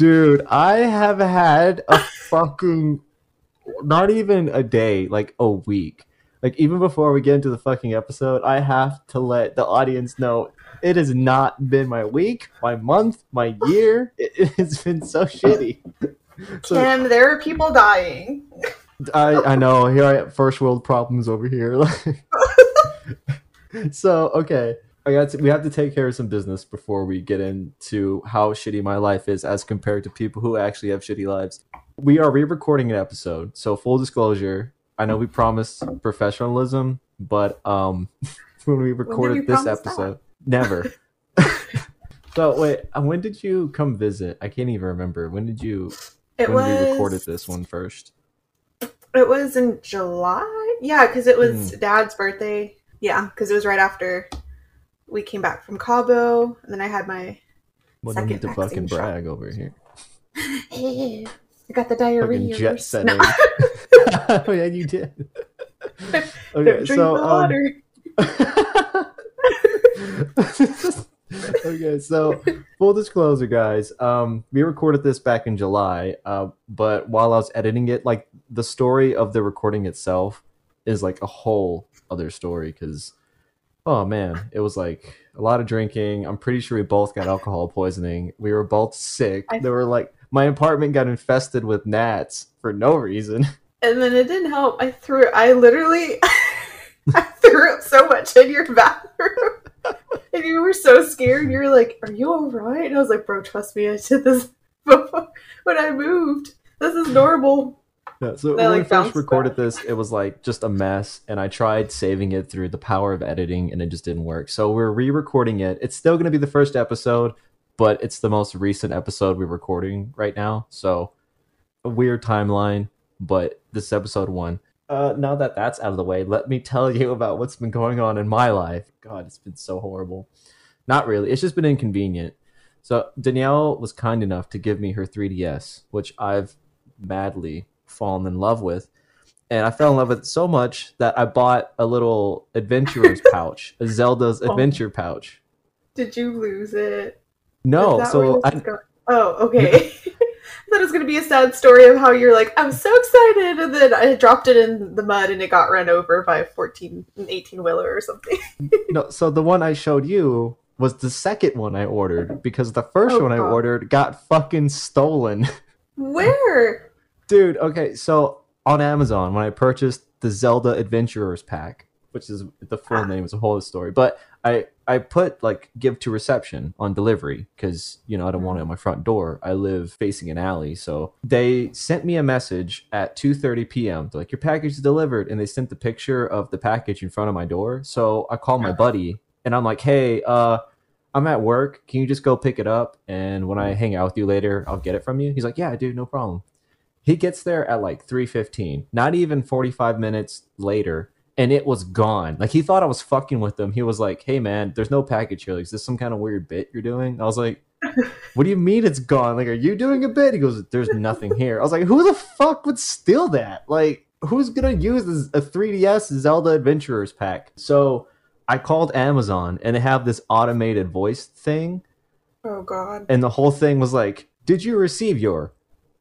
Dude, I have had a fucking not even a day, like a week. Like even before we get into the fucking episode, I have to let the audience know it has not been my week, my month, my year. It, has been so shitty. So Kim, there are people dying. I I know here I have first world problems over here. so okay, I got to, we have to take care of some business before we get into how shitty my life is as compared to people who actually have shitty lives. We are re-recording an episode, so full disclosure. I know we promised professionalism, but um, when we recorded we this promise that? episode, never. so wait, uh, when did you come visit? I can't even remember. When did you? It when was we recorded this one first? It was in July. Yeah, because it was Hmm. Dad's birthday. Yeah, because it was right after we came back from Cabo, and then I had my. Well, no Second need to fucking shot. brag over here. I got the diarrhea. Fucking jet setting. snot. oh yeah, you did. Don't Okay, drink so the um, water. okay, so full disclosure, guys. Um, we recorded this back in July. Uh, but while I was editing it, like the story of the recording itself is like a whole other story because, oh man, it was like a lot of drinking. I'm pretty sure we both got alcohol poisoning. We were both sick. I- There were like my apartment got infested with gnats for no reason. And then it didn't help. I threw. I literally. I threw up so much in your bathroom. And you were so scared. You were like, Are you alright? And I was like, Bro, trust me. I did this before when I moved. This is normal. Yeah, so when we first recorded this, it was like just a mess, and I tried saving it through the power of editing, and it just didn't work. So we're re-recording it. It's still going to be the first episode, but it's the most recent episode we're recording right now. So a weird timeline, but this is episode one. Uh, now that that's out of the way, let me tell you about what's been going on in my life. God, it's been so horrible. Not really. It's just been inconvenient. So Danielle was kind enough to give me her 3DS, which I've madly fallen in love with. And I fell in love with it so much that I bought a little adventurer's pouch, a Zelda's Oh. adventure pouch. Did you lose it? No, so I, going? Oh, okay. I thought it was going to be a sad story of how you're like, I'm so excited, and then I dropped it in the mud and it got run over by a 14, an 18 wheeler or something. no, so the one I showed you was the second one I ordered because the first Oh, one I ordered got fucking stolen. Where? Dude, okay, so on Amazon when I purchased the Zelda Adventurers pack, which is the full name is a whole story, but I I put like give to reception on delivery because you know I don't want it on my front door. I live facing an alley, so they sent me a message at 2:30 p.m. They're like your package is delivered, and they sent the picture of the package in front of my door. So I called my buddy and I'm like, hey, uh. I'm at work. Can you just go pick it up? And when I hang out with you later, I'll get it from you. He's like, Yeah, dude, no problem. He gets there at like 3:15, not even 45 minutes later, and it was gone. Like he thought I was fucking with him. He was like, "Hey man, there's no package here. Like, is this some kind of weird bit you're doing?" I was like, "What do you mean it's gone? Like, are you doing a bit?" He goes, "There's nothing here." I was like, "Who the fuck would steal that? Like, who's gonna use this, a 3DS Zelda Adventurers pack?" So I called Amazon, and they have this automated voice thing Oh, God. and the whole thing was like, "Did you receive your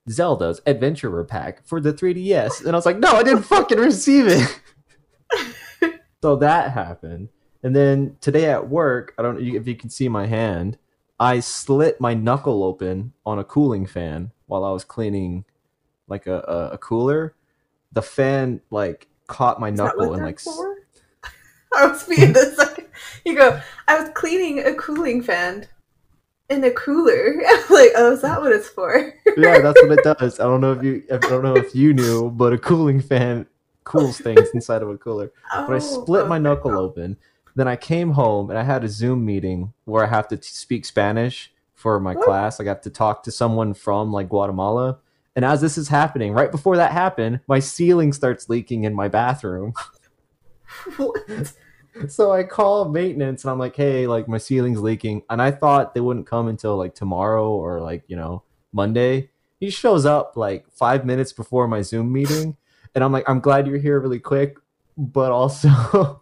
Zelda's Adventurer pack for the 3DS?" And I was like, "No, I didn't fucking receive it." so that happened, and then today at work, I don't know if you can see my hand. I slit my knuckle open on a cooling fan while I was cleaning, like a a, a cooler. The fan like caught my Is knuckle and like for? I was being the second. You go, I was cleaning a cooling fan in a cooler. I'm like, oh, is that what it's for? yeah, that's what it does. I don't know if you, I don't know if you knew, but a cooling fan cools things inside of a cooler. But I Oh, split my knuckle open. Then I came home and I had a Zoom meeting where I have to t- speak Spanish for my What? class. I got to talk to someone from like Guatemala. And as this is happening, right before that happened, my ceiling starts leaking in my bathroom. So I call maintenance and I'm like, hey, like my ceiling's leaking. And I thought they wouldn't come until like tomorrow or like, you know, Monday. He shows up like five minutes before my Zoom meeting. And I'm like, I'm glad you're here really quick, but also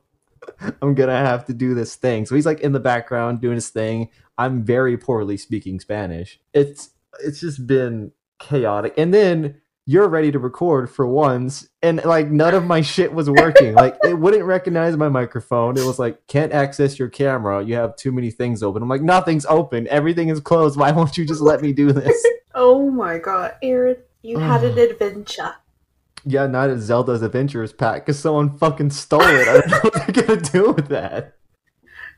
I'm going to have to do this thing. So he's like in the background doing his thing. I'm very poorly speaking Spanish. It's it's just been chaotic. And then you're ready to record for once, and like none of my shit was working. like it wouldn't recognize my microphone. It was like can't access your camera. You have too many things open. I'm like nothing's open. Everything is closed. Why won't you just let me do this? Oh my god, Aaron, you had an adventure. yeah, not a Zelda's Adventures pack because someone fucking stole it. I don't know what they're gonna do with that.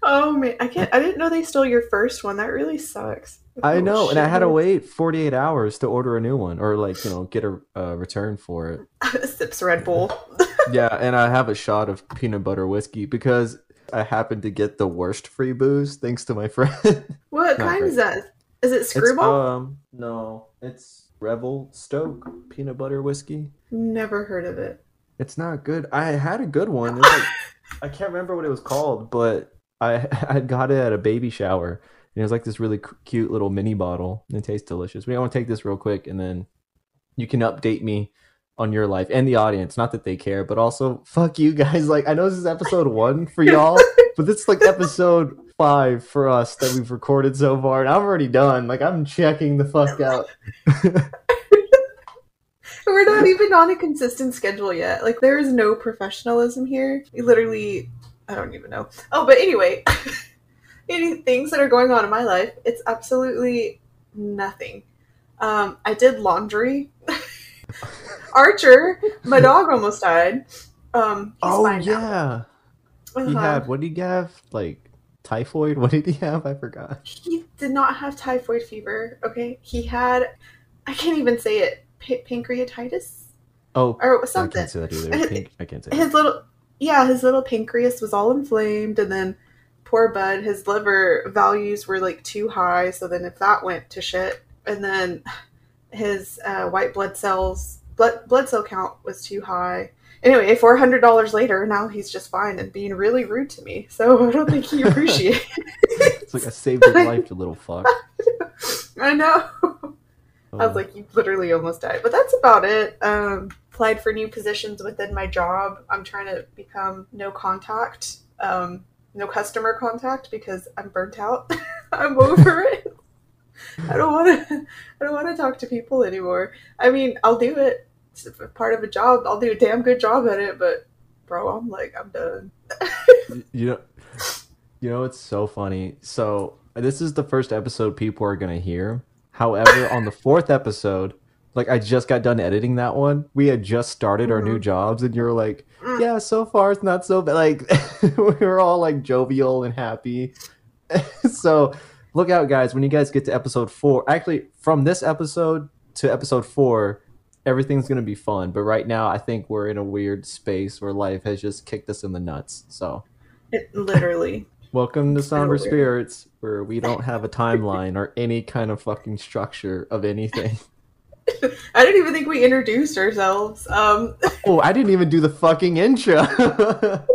Oh man, I can't. I didn't know they stole your first one. That really sucks. I Oh, know, and I had to wait 48 hours to order a new one or like you know get a uh, return for it. Sips Red Bull. Yeah, and I have a shot of peanut butter whiskey because I happened to get the worst free booze thanks to my friend. What kind great. is that? Is it It's, Screwball? um, no, it's Revel Stoke peanut butter whiskey. Never heard of it. It's not good. I had a good one. Like, I can't remember what it was called, but I I got it at a baby shower. And it was like this really cu- cute little mini bottle. And it tastes delicious. We want to take this real quick, and then you can update me on your life and the audience. Not that they care, but also fuck you guys. Like I know this is episode one for y'all, but this is like episode five for us that we've recorded so far, and I'm already done. Like I'm checking the fuck out. We're not even on a consistent schedule yet. Like there is no professionalism here. We literally, I don't even know. Oh, but anyway, any things that are going on in my life, it's absolutely nothing. Um, I did laundry. Archer, my dog almost died. Um, oh fine now. yeah, he Uh-huh. had what did he have? Like typhoid? What did he have? I forgot. He did not have typhoid fever. Okay, he had. I can't even say it. Pa- pancreatitis Oh, or I something. can't say that either. I can't say his that. little yeah his little pancreas was all inflamed and then poor bud his liver values were like too high so then if that went to shit and then his uh, white blood cells blood blood cell count was too high anyway $400 later now he's just fine and being really rude to me so i don't think he appreciates It's like I saved his life, you little fuck. i know I was Oh. like, you literally almost died. But that's about it. Um, applied for new positions within my job. I'm trying to become no contact, um, no customer contact because I'm burnt out. I'm over it. I don't want to. I don't want to talk to people anymore. I mean, I'll do it. It's part of a job. I'll do a damn good job at it. But, bro, I'm like, I'm done. you know, you know, it's so funny. So this is the first episode people are gonna hear. However, on the fourth episode, like I just got done editing that one. We had just started our new jobs, and you're like, Mm. "Yeah, so far it's not so bad." Like we were all like jovial and happy. so look out, guys, when you guys get to episode four. Actually, from this episode to episode four, everything's gonna be fun. But right now, I think we're in a weird space where life has just kicked us in the nuts. So. It, literally. Welcome to Somber. Spirits, where we don't have a timeline or any kind of fucking structure of anything. I didn't even think we introduced ourselves. Um, Oh, I didn't even do the fucking intro.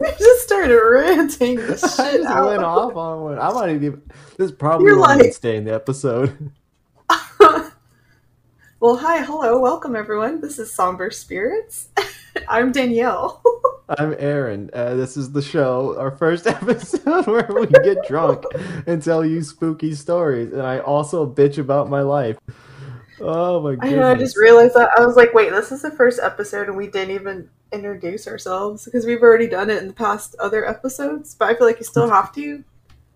we just started ranting the I shit just out. went off on one. I might even. This probably You're won't like- stay in the episode. well, hi, hello, welcome everyone. This is Somber Spirits. I'm Danielle. I'm Aaron. Uh, this is the show, our first episode where we get drunk and tell you spooky stories, and I also bitch about my life. Oh my I I just realized that. I was like, wait, this is the first episode and we didn't even introduce ourselves because we've already done it in the past other episodes, but I feel like you still have to.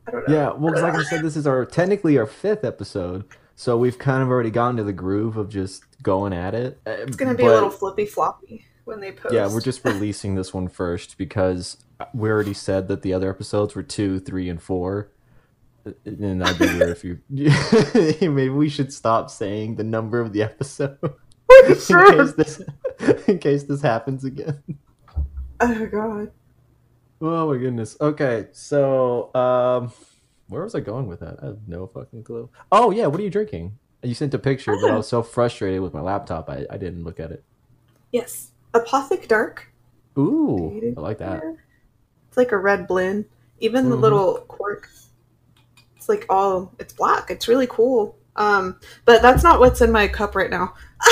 I don't know. Yeah, well, 'cause like I said, this is our technically our fifth episode, so we've kind of already gotten to the groove of just going at it. It's going to be a little flippy floppy when they post. Yeah, we're just releasing this one first because we already said that the other episodes were two, three, and four. And that'd be weird if you. Maybe we should stop saying the number of the episode in case this in case this happens again. Oh, God. Oh my goodness. Okay, so um, where was I going with that? I have no fucking clue. Oh yeah, what are you drinking? You sent a picture, but I was so frustrated with my laptop, I, I didn't look at it. Yes. Apothic Dark. Ooh, I like that. It's like a red blend. Even the Mhm. little cork, it's like all it's black. It's really cool. Um, but that's not what's in my cup right now.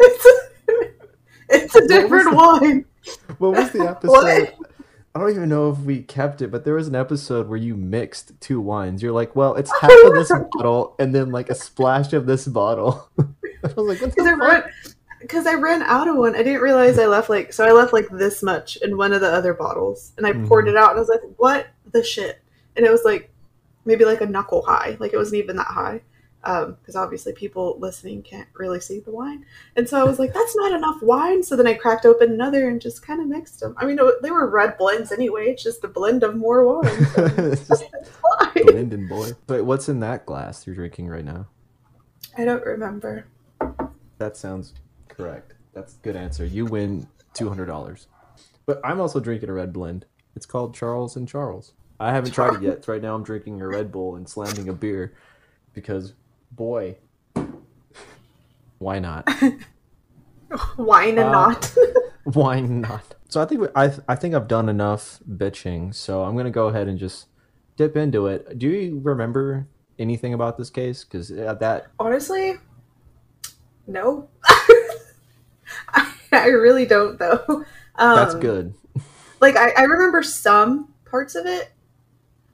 it's a, it's a different wine. what was the episode? I don't even know if we kept it, but there was an episode where you mixed two wines. You're like, well, it's half of this bottle and then like a splash of this bottle. I was like, what the Because I fuck? ran, because I ran out of one. I didn't realize I left like so. I left like this much in one of the other bottles, and I poured Mhm. it out, and I was like, "What the shit?" And it was like maybe like a knuckle high. Like it wasn't even that high, um, because obviously people listening can't really see the wine. And so I was like, "That's not enough wine." So then I cracked open another and just kind of mixed them. I mean, it- they were red blends anyway. It's just a blend of more wine. So It's just it's fine. Linden boy. But what's in that glass you're drinking right now? I don't remember. That sounds correct. That's a good answer. You win two hundred dollars. But I'm also drinking a red blend. It's called Charles and Charles. I haven't tried it yet. Right now I'm drinking a Red Bull and slamming a beer because boy why not? Wine and Uh, not. Why not? So I think we, I I think I've done enough bitching. So I'm gonna go ahead and just dip into it. Do you remember anything about this case? Because at that Honestly, no. I, I really don't, though. Um, that's good. Like, I, I remember some parts of it,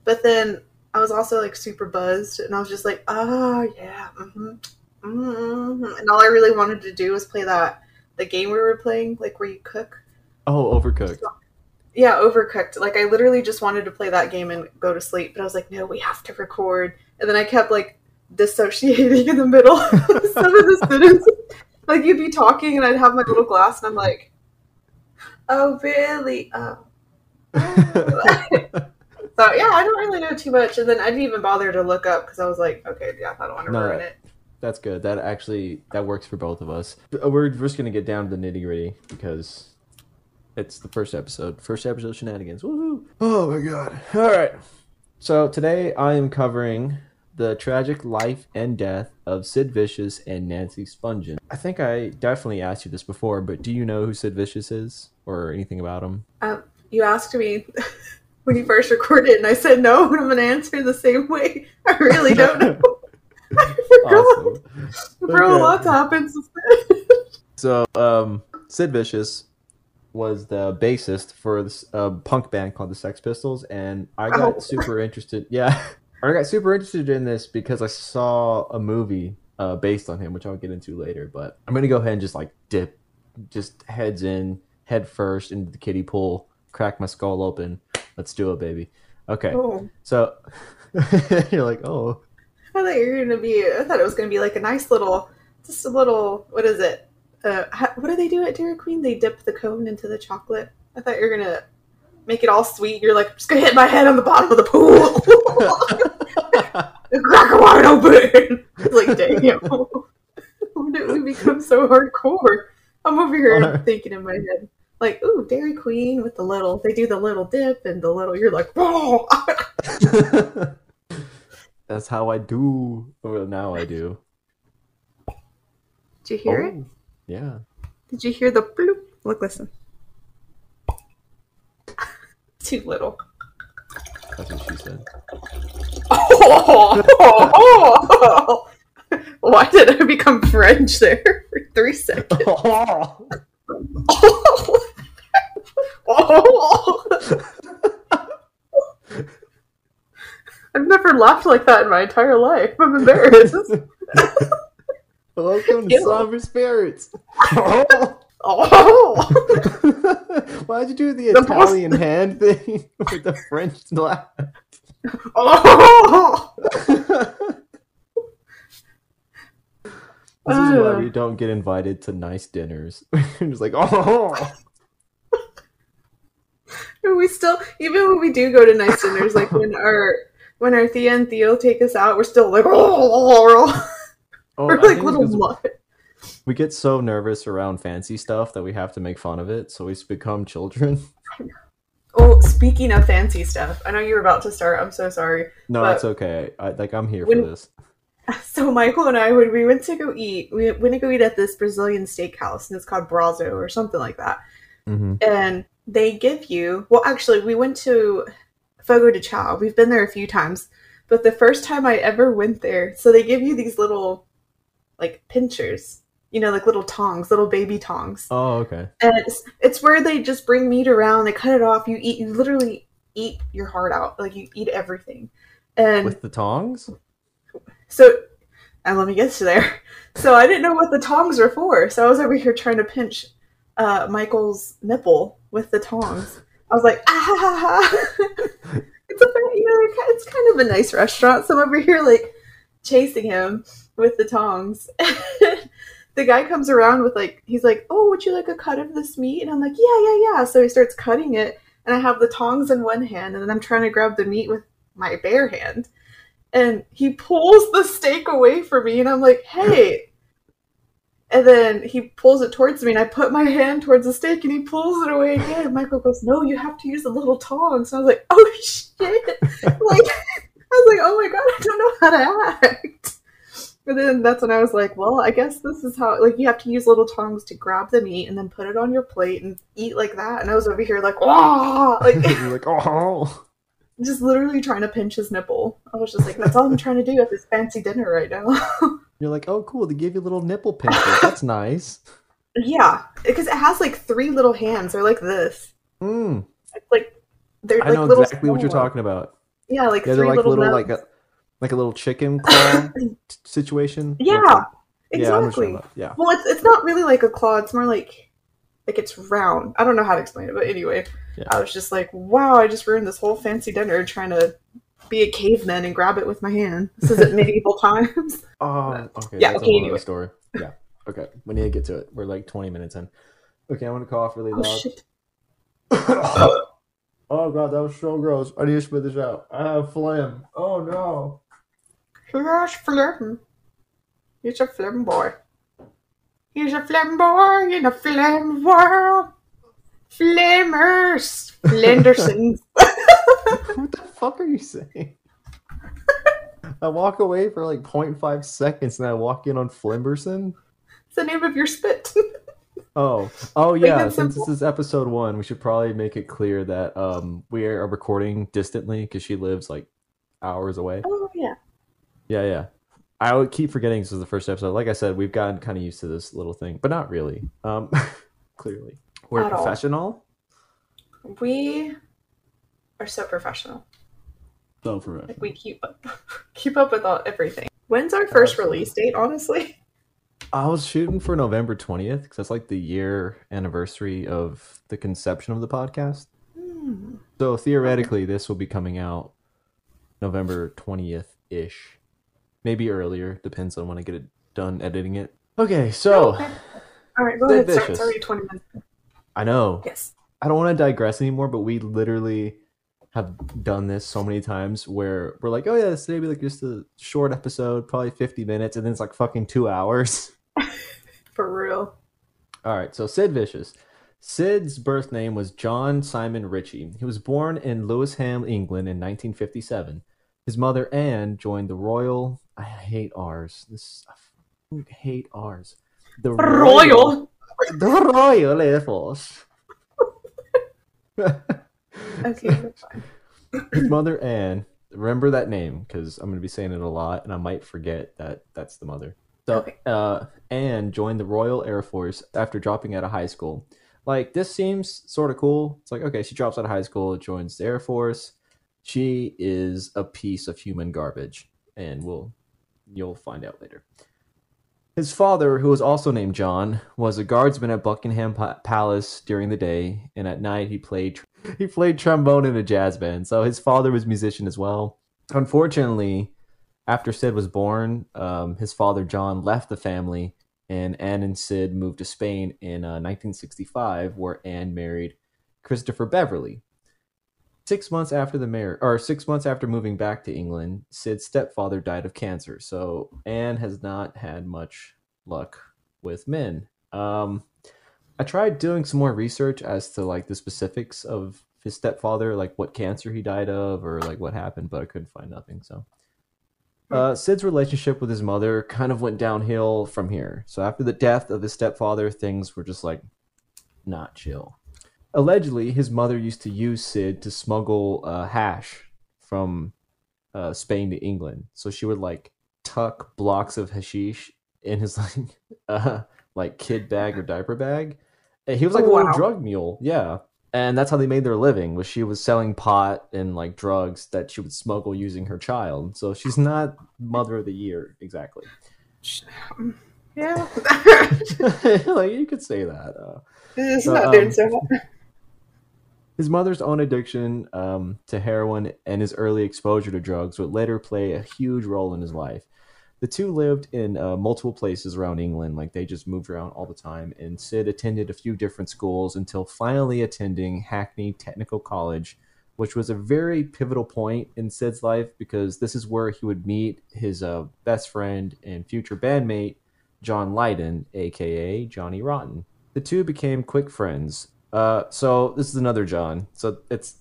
but then I was also like super buzzed, and I was just like, oh, yeah. hmm hmm And all I really wanted to do was play that the game we were playing, like where you cook. Oh, overcooked. Yeah, overcooked. Like I literally just wanted to play that game and go to sleep, but I was like, no, we have to record. And then I kept like dissociating in the middle of some of the sentences. Like you'd be talking and I'd have my little glass and I'm like, oh really? Oh. So yeah, I don't really know too much. And then I didn't even bother to look up because I was like, okay, yeah, I don't want to No. ruin it. That's good. That actually that works for both of us. We're just gonna get down to the nitty gritty because it's the first episode. First episode of shenanigans. Woohoo! Oh my god! All right. So today I am covering the tragic life and death of Sid Vicious and Nancy Spungen. I think I definitely asked you this before, but do you know who Sid Vicious is or anything about him? Um, you asked me when you first recorded, and I said no, and I'm going to answer the same way. I really don't know. I forgot. Awesome. Bro, Okay. lots happens. since. So, um, Sid Vicious was the bassist for this uh, punk band called the Sex Pistols, and I got Oh. super interested. Yeah, I got super interested in this because I saw a movie uh, based on him, which I'll get into later. But I'm gonna go ahead and just like dip, just heads in, head first into the kiddie pool, crack my skull open. Let's do it, baby. Okay, Oh, so you're like, oh, I thought you were to be, I thought it was going to be like a nice little, just a little, what is it? Uh, how, what do they do at Dairy Queen? They dip the cone into the chocolate. I thought you were going to make it all sweet. You're like, I'm just to hit my head on the bottom of the pool. and crack it wide open. like, damn. when did we become so hardcore? I'm over here Alright. thinking in my head, like, ooh, Dairy Queen with the little, they do the little dip and the little, you're like, whoa. That's how I do. Well, now I do. Did you hear oh, it? Oh, Yeah. Did you hear the bloop? Look, listen. Too little. That's what she said. Oh Why did I become French there for three seconds? I've never laughed like that in my entire life. I'm embarrassed. Welcome to Ew. Somber Spirits. Oh, oh. Why'd you do the The Italian hand thing with the French laugh? oh. This is why Uh. we don't get invited to nice dinners. We're just like, oh, we still, even when we do go to nice dinners, like when our when our Thea and Theo take us out, we're still like, oh, oh we're like little mud. we get so nervous around fancy stuff that we have to make fun of it, so we become children. Oh, speaking of fancy stuff, I know you were about to start. I'm so sorry. No, it's okay. I, like I'm here When- for this. So Michael and I, when we went to go eat, we went to go eat at this Brazilian steakhouse, and it's called Brazo or something like that. Mm-hmm. And they give you, well, actually, we went to Fogo de Chao. We've been there a few times, but the first time I ever went there, so they give you these little, like pinchers, you know, like little tongs, little baby tongs. Oh, okay. And it's it's where they just bring meat around, they cut it off, you eat you literally eat your heart out. Like you eat everything. And With the tongs? so and let me get to there. So I didn't know what the tongs were for. So I was over here trying to pinch uh, Michael's nipple with the tongs. I was like, ah ha ha it's a you know, it's kind of a nice restaurant. So I'm over here like chasing him with the tongs. the guy comes around with like he's like, Oh, would you like a cut of this meat? And I'm like, Yeah, yeah, yeah. So he starts cutting it and I have the tongs in one hand and then I'm trying to grab the meat with my bare hand and he pulls the steak away from me and i'm like hey and then he pulls it towards me and i put my hand towards the steak and he pulls it away again and michael goes no you have to use the little tongs so i was like oh shit like i was like oh my god i don't know how to act but then that's when i was like well i guess this is how like you have to use little tongs to grab the meat and then put it on your plate and eat like that and i was over here like wow like like, oh. just literally trying to pinch his nipple. I was just like, that's all I'm trying to do at this fancy dinner right now. You're like, oh, cool. They gave you little nipple pinchers. That's nice. yeah, because it has like three little hands. They're like this. Mm. It's like they're I like know little exactly what you're talking about. Yeah, like Yeah, three they're like little, little, like a like a little chicken claw situation. yeah, like- yeah, I know what you're exactly. about. Yeah. well, it's it's not really like a claw. It's more like like it's round. I don't know how to explain it, but anyway, Yeah. I was just like, wow, I just ruined this whole fancy dinner trying to be a caveman and grab it with my hand. This is at medieval times. Oh, okay. Yeah, that's okay, a whole anyway. story. Yeah. Okay. We need to get to it. We're like 20 minutes in. Okay, I'm gonna cough really Oh loud. shit! oh god, that was so gross. I need to spit this out. I have phlegm. Oh no. Here's Flim. He's a Flim boy. He's a Flim boy in a Flim world. Flamers. Flendersons. what the fuck are you saying? I walk away for like 0.5 seconds and I walk in on Flimberson. It's the name of your spit. Oh, oh yeah. Since this is episode one, we should probably make it clear that um we are recording distantly because she lives like hours away. oh, yeah. Yeah, yeah. I would keep forgetting this is the first episode. Like I said, we've gotten kind of used to this little thing, but not really. Um, clearly, we're At all. professional. We are so professional. So Like, professional. we keep up, keep up with all, everything. When's our first Absolutely. release date, honestly? I was shooting for November twentieth because that's like the year anniversary of the conception of the podcast. Hmm. So theoretically, this will be coming out November twentieth ish, maybe earlier. Depends on when I get it done editing it. Okay, so Okay. All right, go ahead. Start. It's already 20 minutes. I know Yes. I don't want to digress anymore, but we literally have done this so many times where we're like, oh yeah, this today be like just a short episode, probably 50 minutes, and then it's like fucking two hours. For real. All right, so Sid Vicious. Sid's birth name was John Simon Ritchie. He was born in Lewisham, England in 1957. His mother, Anne, joined the Royal. I hate R's. This I hate R's. The Royal. The Royal Air Force. Okay, his mother Anne. Remember that name because I'm going to be saying it a lot, and I might forget that that's the mother. So, Okay. uh, Anne joined the Royal Air Force after dropping out of high school. Like this seems sort of cool. It's like okay, she drops out of high school, joins the Air Force. She is a piece of human garbage, and we'll you'll find out later. His father, who was also named John, was a guardsman at Buckingham Palace during the day, and at night he played he played trombone in a jazz band. So his father was a musician as well. Unfortunately, after Sid was born, um, his father John left the family, and Anne and Sid moved to Spain in uh, 1965, where Anne married Christopher Beverley. Six months after the mayor or six months after moving back to England, Sid's stepfather died of cancer. So Anne has not had much luck with men. Um, I tried doing some more research as to like the specifics of his stepfather, like what cancer he died of, or like what happened, but I couldn't find nothing. So, uh, Sid's relationship with his mother kind of went downhill from here. So after the death of his stepfather, things were just like not chill. Allegedly, his mother used to use Sid to smuggle uh, hash from uh, Spain to England. So she would like tuck blocks of hashish in his like uh, like kid bag or diaper bag. And he was like Oh, a little wow. drug mule, yeah. And that's how they made their living. Was she was selling pot and like drugs that she would smuggle using her child. So she's not mother of the year exactly. Yeah. like you could say that. Uh, it's So, not um, doing so hot. His mother's own addiction um, to heroin and his early exposure to drugs would later play a huge role in his life. The two lived in uh, multiple places around England, like they just moved around all the time. And Sid attended a few different schools until finally attending Hackney Technical College, which was a very pivotal point in Sid's life because this is where he would meet his uh, best friend and future bandmate, John Lydon, aka Johnny Rotten. The two became quick friends. Uh, so this is another John. So it's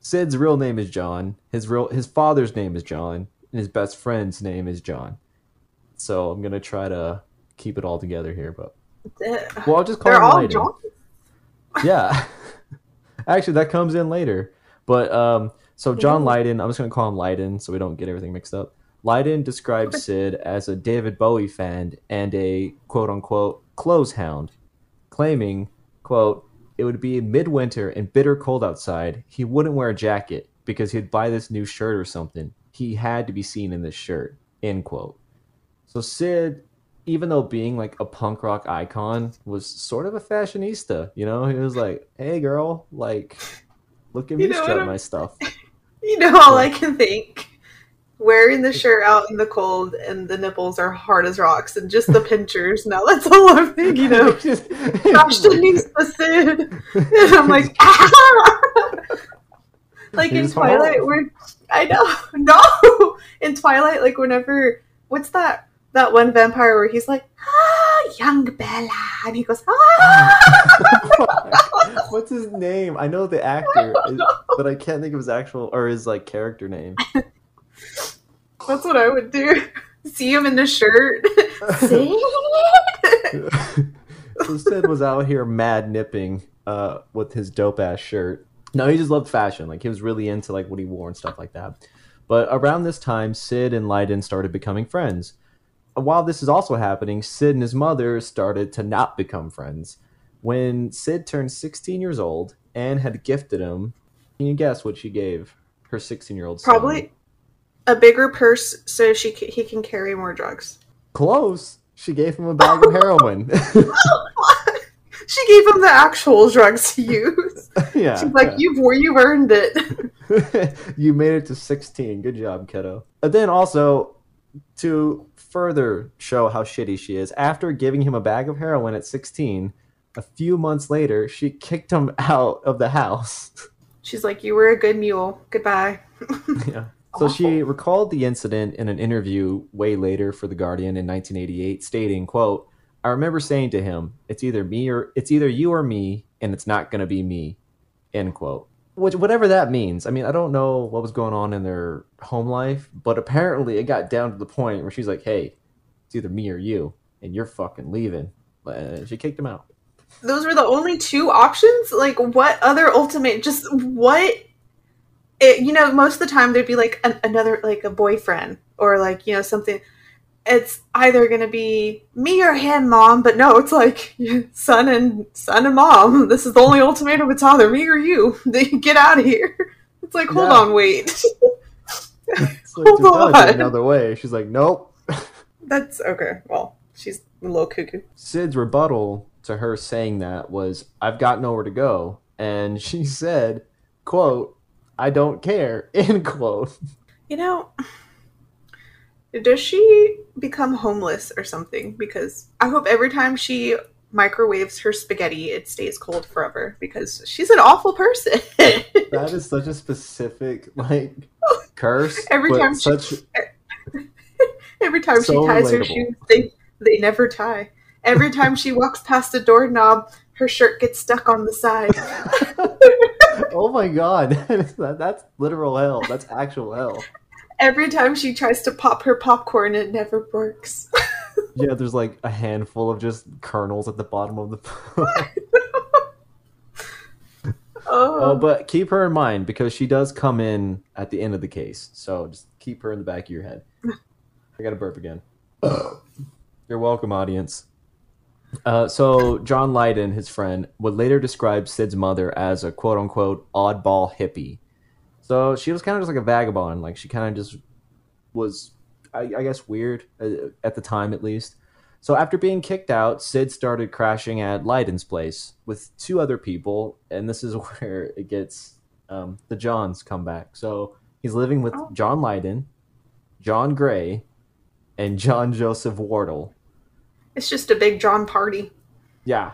Sid's real name is John. His real his father's name is John, and his best friend's name is John. So I'm gonna try to keep it all together here, but well, I'll just call They're him all. John. Yeah. Actually, that comes in later. But um, so John. Lydon, I'm just gonna call him Lydon so we don't get everything mixed up. Lydon described Sid as a David Bowie fan and a quote unquote clothes hound, claiming, quote, it would be midwinter and bitter cold outside. He wouldn't wear a jacket because he'd buy this new shirt or something. He had to be seen in this shirt. End quote. So Sid, even though being like a punk rock icon, was sort of a fashionista. You know, he was like, "Hey, girl, like, look at me You know strut my stuff." You know all I can think. Wearing the shirt out in the cold and the nipples are hard as rocks and just the pinchers. Now that's all I'm thinking of. Just- Gosh, Denise the Sid. And I'm like, ah! like in Twilight, where I know, no, in Twilight, like whenever what's that that one vampire where he's like, ah, young Bella, and he goes, ah, What's his name? I know the actor, but I can't think of his actual or his like character name. That's what I would do. See him in the shirt. So Sid was out here mad nipping uh, with his dope ass shirt. No, he just loved fashion. Like he was really into like what he wore and stuff like that. But around this time, Sid and Lydon started becoming friends. While this is also happening, Sid and his mother started to not become friends. When Sid turned 16 years old, Anne had gifted him. Can you guess what she gave her 16 year old son? A bigger purse so she c- he can carry more drugs. close. She gave him a bag of heroin. She gave him the actual drugs to use. yeah. She's like, yeah. you've you've earned it. you made it to 16. Good job, kiddo. But then also, to further show how shitty she is, after giving him a bag of heroin at 16, a few months later, she kicked him out of the house. She's like, you were a good mule. Goodbye. yeah. So she recalled the incident in an interview way later for The Guardian in 1988, stating, quote, I remember saying to him, it's either me or it's either you or me, and it's not going to be me, end quote. Which, whatever that means. I mean, I don't know what was going on in their home life, but apparently it got down to the point where she's like, hey, it's either me or you, and you're fucking leaving. And uh, she kicked him out. Those were the only two options. Like, what other ultimate? Just what? It, you know, most of the time there'd be like an, another, like a boyfriend or like you know something. It's either gonna be me or him, mom. But no, it's like son and son and mom. This is the only ultimatum. It's either me or you. Get out of here. It's like, hold Yeah. on, wait. Hold "There's gotta be on. another way. She's like, nope. That's okay. Well, she's a little cuckoo. Sid's rebuttal to her saying that was, I've got nowhere to go. And she said, quote, I don't care, end quote. You know, does she become homeless or something? Because I hope every time she microwaves her spaghetti, it stays cold forever. Because she's an awful person. That is such a specific, like, curse. Every time she- such, every time So she ties her shoes, they they never tie. Every time she walks past a doorknob, her shirt gets stuck on the side. Oh my god. that, that's literal hell. That's actual hell. Every time she tries to pop her popcorn, it never works. Yeah, there's like a handful of just kernels at the bottom of the. Oh, Uh, but keep her in mind because she does come in at the end of the case. So just keep her in the back of your head. I got to burp again. You're welcome, audience. Uh, so John Lydon, his friend, would later describe Sid's mother as a quote unquote oddball hippie. So she was kind of just like a vagabond. Like she kind of just was, I, I guess, weird uh, at the time at least. So after being kicked out, Sid started crashing at Lydon's place with two other people, and this is where it gets um, the Johns come back. So he's living with Oh. John Lydon, John Gray, and John Joseph Wardle. It's just a big John party. Yeah,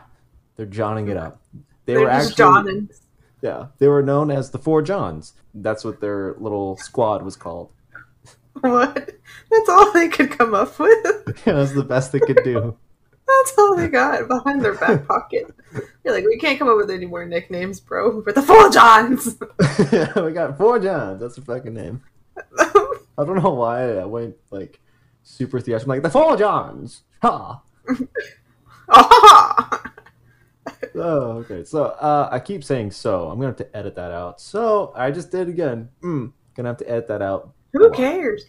they're Johning it up. They They're were actually Johning. yeah, they were known as the Four Johns. That's what their little squad was called. What? That's all they could come up with. Yeah, that's the best they could do. That's all they got behind their back pocket. You're like, we can't come up with any more nicknames, bro. We're the Four Johns. yeah, we got Four Johns. That's a fucking name. I don't know why I went like super theatrical. I'm like the Four Johns. Ha. Oh, okay. So uh, I keep saying so. I'm gonna have to edit that out. So I just did it again. Mm, gonna have to edit that out. Who cares?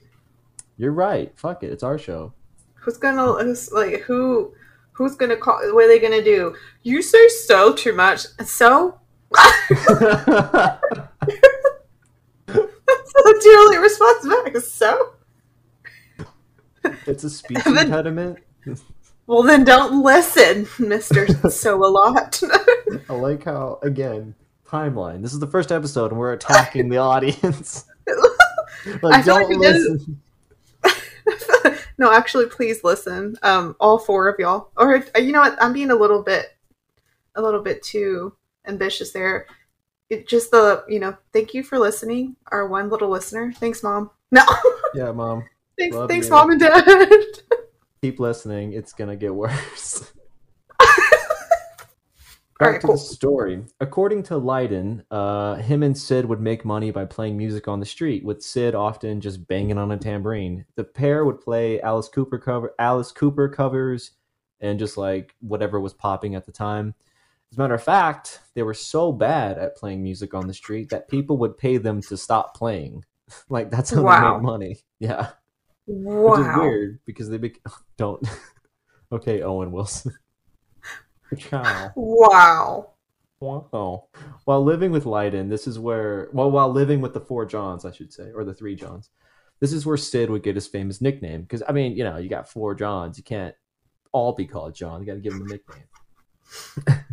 You're right. Fuck it. It's our show. Who's gonna who's, like who? Who's gonna call? What are they gonna do? You say so too much. So that's the only response back. So it's a speech impediment. Well, then don't listen, Mister So a lot. I like how again timeline. This is the first episode, and we're attacking the audience. like, I don't did- listen. no, actually, please listen. Um, all four of y'all, or you know what? I'm being a little bit, a little bit too ambitious there. It just the you know, thank you for listening. Our one little listener. Thanks, mom. No, Yeah, mom. thanks, Love thanks, you. mom and dad. Keep listening. It's gonna get worse. Back right, to cool. the story. According to Lydon, uh, him and Sid would make money by playing music on the street, with Sid often just banging on a tambourine. The pair would play Alice Cooper cover Alice Cooper covers and just like whatever was popping at the time. As a matter of fact, they were so bad at playing music on the street that people would pay them to stop playing. like that's how they Wow. made money. Yeah. Which is Wow. weird because they bec- don't. okay, Owen Wilson. Ciao. Wow. Wow. While living with Lydon, this is where, well, while living with the four Johns, I should say, or the three Johns, this is where Sid would get his famous nickname. Because, I mean, you know, you got four Johns. You can't all be called John. You got to give them a nickname.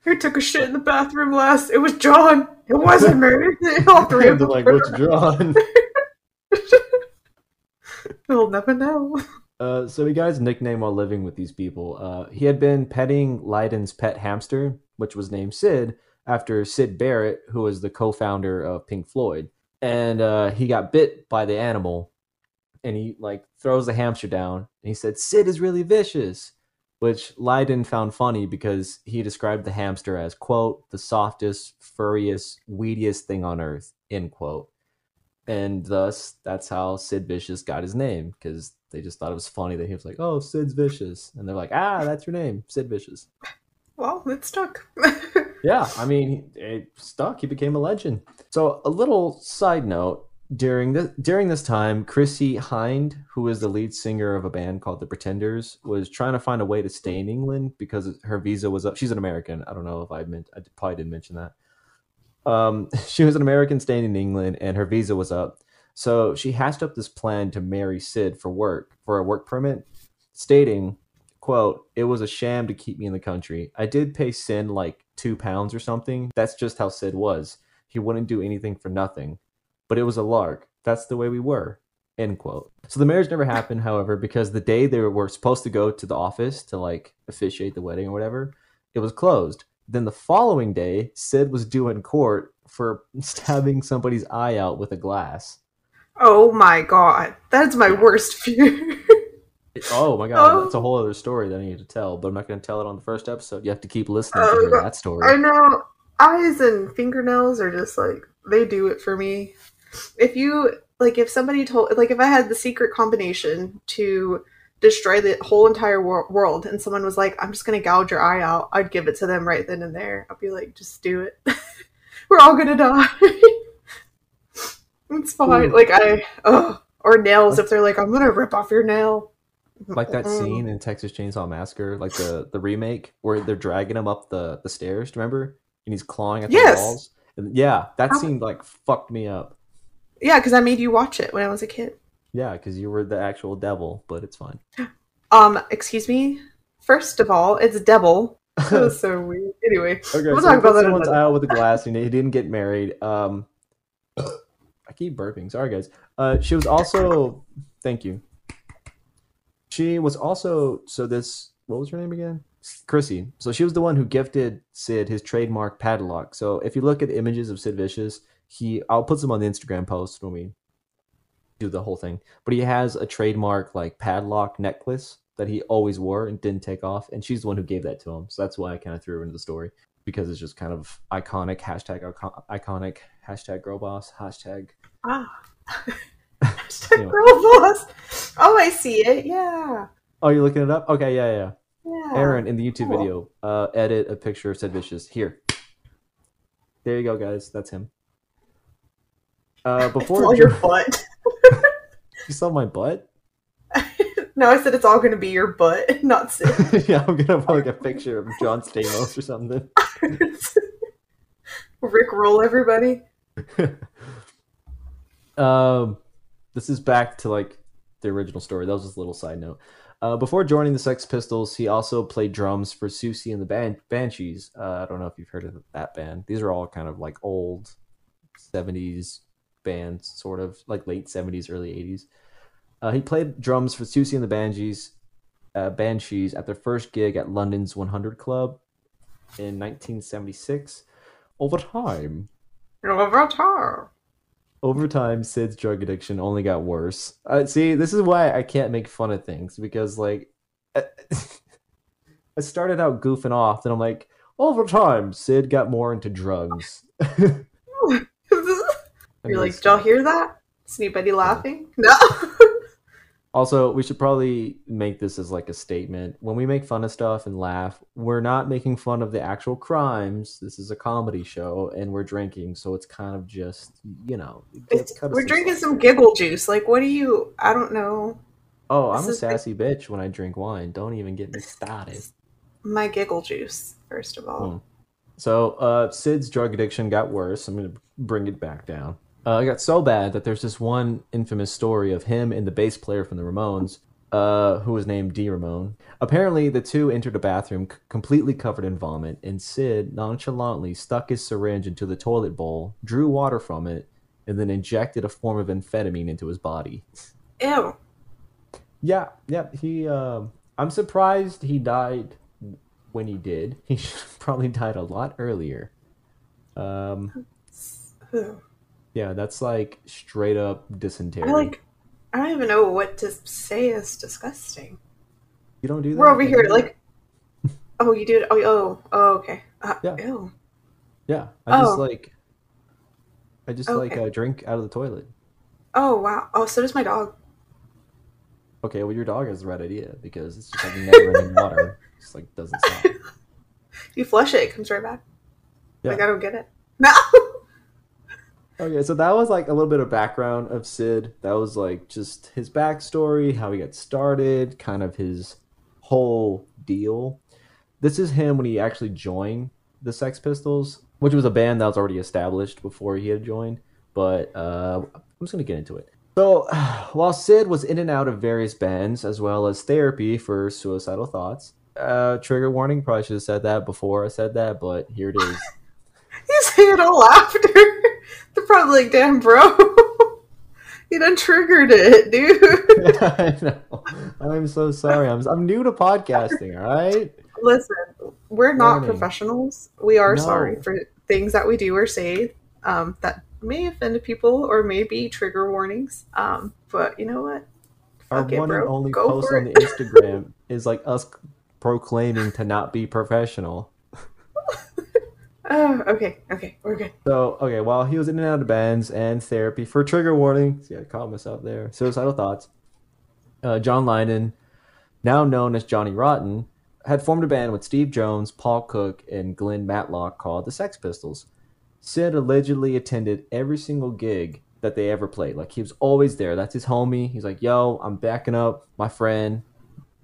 Who took a shit in the bathroom last? It was John. It wasn't me. All three of them. like, what's John? We'll never know. Uh, so he got his nickname while living with these people. Uh, he had been petting Lydon's pet hamster, which was named Sid, after Syd Barrett, who was the co-founder of Pink Floyd. And uh, he got bit by the animal, and he like throws the hamster down, and he said, "Sid is really vicious," which Lydon found funny because he described the hamster as quote the softest, furriest, weediest thing on earth end quote and thus that's how Sid Vicious got his name because they just thought it was funny that he was like, "Oh, Sid's Vicious," and they're like, "Ah, that's your name, Sid Vicious." Well, it stuck. Yeah, I mean, it stuck. He became a legend. So, a little side note: during this during this time, Chrissie Hynde, who is the lead singer of a band called The Pretenders, was trying to find a way to stay in England because her visa was up. She's an American. I don't know if I meant I probably didn't mention that. Um, she was an American staying in England, and her visa was up. So she hatched up this plan to marry Sid for work for a work permit, stating, "quote It was a sham to keep me in the country. I did pay Sid like two pounds or something. That's just how Sid was. He wouldn't do anything for nothing. But it was a lark. That's the way we were." End quote. So the marriage never happened, however, because the day they were supposed to go to the office to like officiate the wedding or whatever, it was closed. Then the following day, Sid was due in court for stabbing somebody's eye out with a glass. oh my god. That's my worst fear. Oh my god, Oh. that's a oh. whole other story that I need to tell, but I'm not going to tell it on the first episode. You have to keep listening Oh, to hear that story. I know eyes and fingernails are just like they do it for me. If you like if somebody told like if I had the secret combination to destroy the whole entire wor- world and someone was like I'm just going to gouge your eye out, I'd give it to them right then and there. I'd be like just do it. We're all going to die. it's fine. Ooh. Like I oh or nails if they're like I'm going to rip off your nail. like that scene in Texas Chainsaw Massacre, like the the remake where they're dragging him up the the stairs. Remember? And he's clawing at the Yes. walls. And yeah, that scene like fucked me up. Yeah, because I made you watch it when I was a kid. Yeah, because you were the actual devil, but it's fine. Um, excuse me. First of all, it's Devil. That was so weird. Anyway, Okay, We'll so talk about that someone's out with a glass and he didn't get married. Um, I keep burping. Sorry, guys. Uh, she was also. Thank you. She was also so this. What was her name again? Chrissie. So she was the one who gifted Sid his trademark padlock. So if you look at images of Sid Vicious, he I'll put some on the Instagram post when we do the whole thing. But he has a trademark like padlock necklace that he always wore and didn't take off, and she's the one who gave that to him. So that's why I kind of threw her into the story because it's just kind of iconic hashtag icon- iconic hashtag girl boss hashtag. ah, hashtag Anyway. girl boss. Oh, I see it. Yeah, Oh, you're looking it up? Okay, yeah, yeah. yeah. Aaron in the YouTube cool. video, uh, edit a picture of Sid Vicious. Here. There you go, guys. That's him. Uh, before your butt. You saw my butt, no, I said it's all going to be your butt, not Sid. yeah, I'm gonna put like a picture of John Stamos or something. Rick roll everybody. um, this is back to like the original story. That was just a little side note. Uh, before joining the Sex Pistols, he also played drums for Siouxsie and the Ban- Banshees. Uh, I don't know if you've heard of that band. These are all kind of like old '70s bands, sort of like late '70s, early '80s. Uh, he played drums for Siouxsie and the Banshees, uh, Banshees at their first gig at London's 100 Club in 1976. Over time, Avatar. over time, Sid's drug addiction only got worse. Uh, see, this is why I can't make fun of things because, like, I started out goofing off, and I'm like, over time, Sid got more into drugs. You're like, did y'all hear that? Is anybody laughing? No. Also, we should probably make this as like a statement. When we make fun of stuff and laugh, we're not making fun of the actual crimes. This is a comedy show, and we're drinking, so it's kind of just, you know, we're drinking some giggle juice. Like, what do you? I don't know. Oh, I'm this a is like- sassy bitch when I drink wine. Don't even get me started. My giggle juice, first of all. Hmm. So uh, Sid's drug addiction got worse. I'm going to bring it back down. Uh, it got so bad that there's this one infamous story of him and the bass player from the Ramones, uh, who was named D. Ramone. Apparently, the two entered a bathroom c- completely covered in vomit, and Sid nonchalantly stuck his syringe into the toilet bowl, drew water from it, and then injected a form of amphetamine into his body. Ew. Yeah, yeah. He. Um, I'm surprised he died when he did. He should have probably died a lot earlier. Um. Yeah, that's like straight up dysentery. I like. I don't even know what to say. Is disgusting. you don't do that. We're over here, like. Oh, you did. Oh, oh, oh okay. Uh, Yeah. Ew. Yeah, I just Oh. like. I just like Okay. uh, drink out of the toilet. Oh wow. Oh, so does my dog. Okay, well your dog has the right idea because it's just like never ending water. Just like doesn't stop. You flush it, it comes right back. Yeah. Like I don't get it. No. Okay, so that was like a little bit of background of Sid. That was like just his backstory, how he got started, kind of his whole deal. This is him when he actually joined the Sex Pistols, which was a band that was already established before he had joined. But uh, I'm just gonna get into it. So while Sid was in and out of various bands as well as therapy for suicidal thoughts, uh, trigger warning. Probably should have said that before I said that, but here it is. Say it all after. They're probably like, damn, bro. you done triggered it, dude. I know. I'm so sorry. I'm I'm new to podcasting. All right. Listen, we're not Warning. professionals. We are No. sorry for things that we do or say um, that may offend people or may be trigger warnings. Um, but you know what? Our it, one and only post on the. Instagram is like us proclaiming to not be professional. Oh, okay, okay, we're good. So okay, while he was in and out of bands and therapy for trigger warning, see I caught myself there. Suicidal thoughts. Uh, John Lydon, now known as Johnny Rotten, had formed a band with Steve Jones, Paul Cook, and Glenn Matlock called the Sex Pistols. Sid allegedly attended every single gig that they ever played. Like he was always there. That's his homie. He's like, "Yo, I'm backing up my friend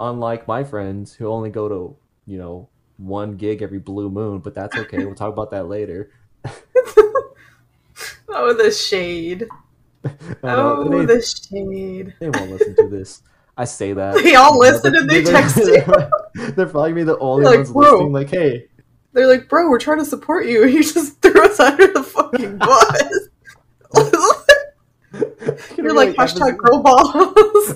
unlike my friends who only go to, you know, one gig every blue moon, but that's okay. We'll talk about that later. oh, the shade. oh, they- the shade. They won't listen to this. I say that. They all listen and they They're- text you. They're probably be the only Like, ones bro. listening. Like, hey, They're like, bro, we're trying to support you. You just threw us under the fucking bus. You're like hashtag girl balls.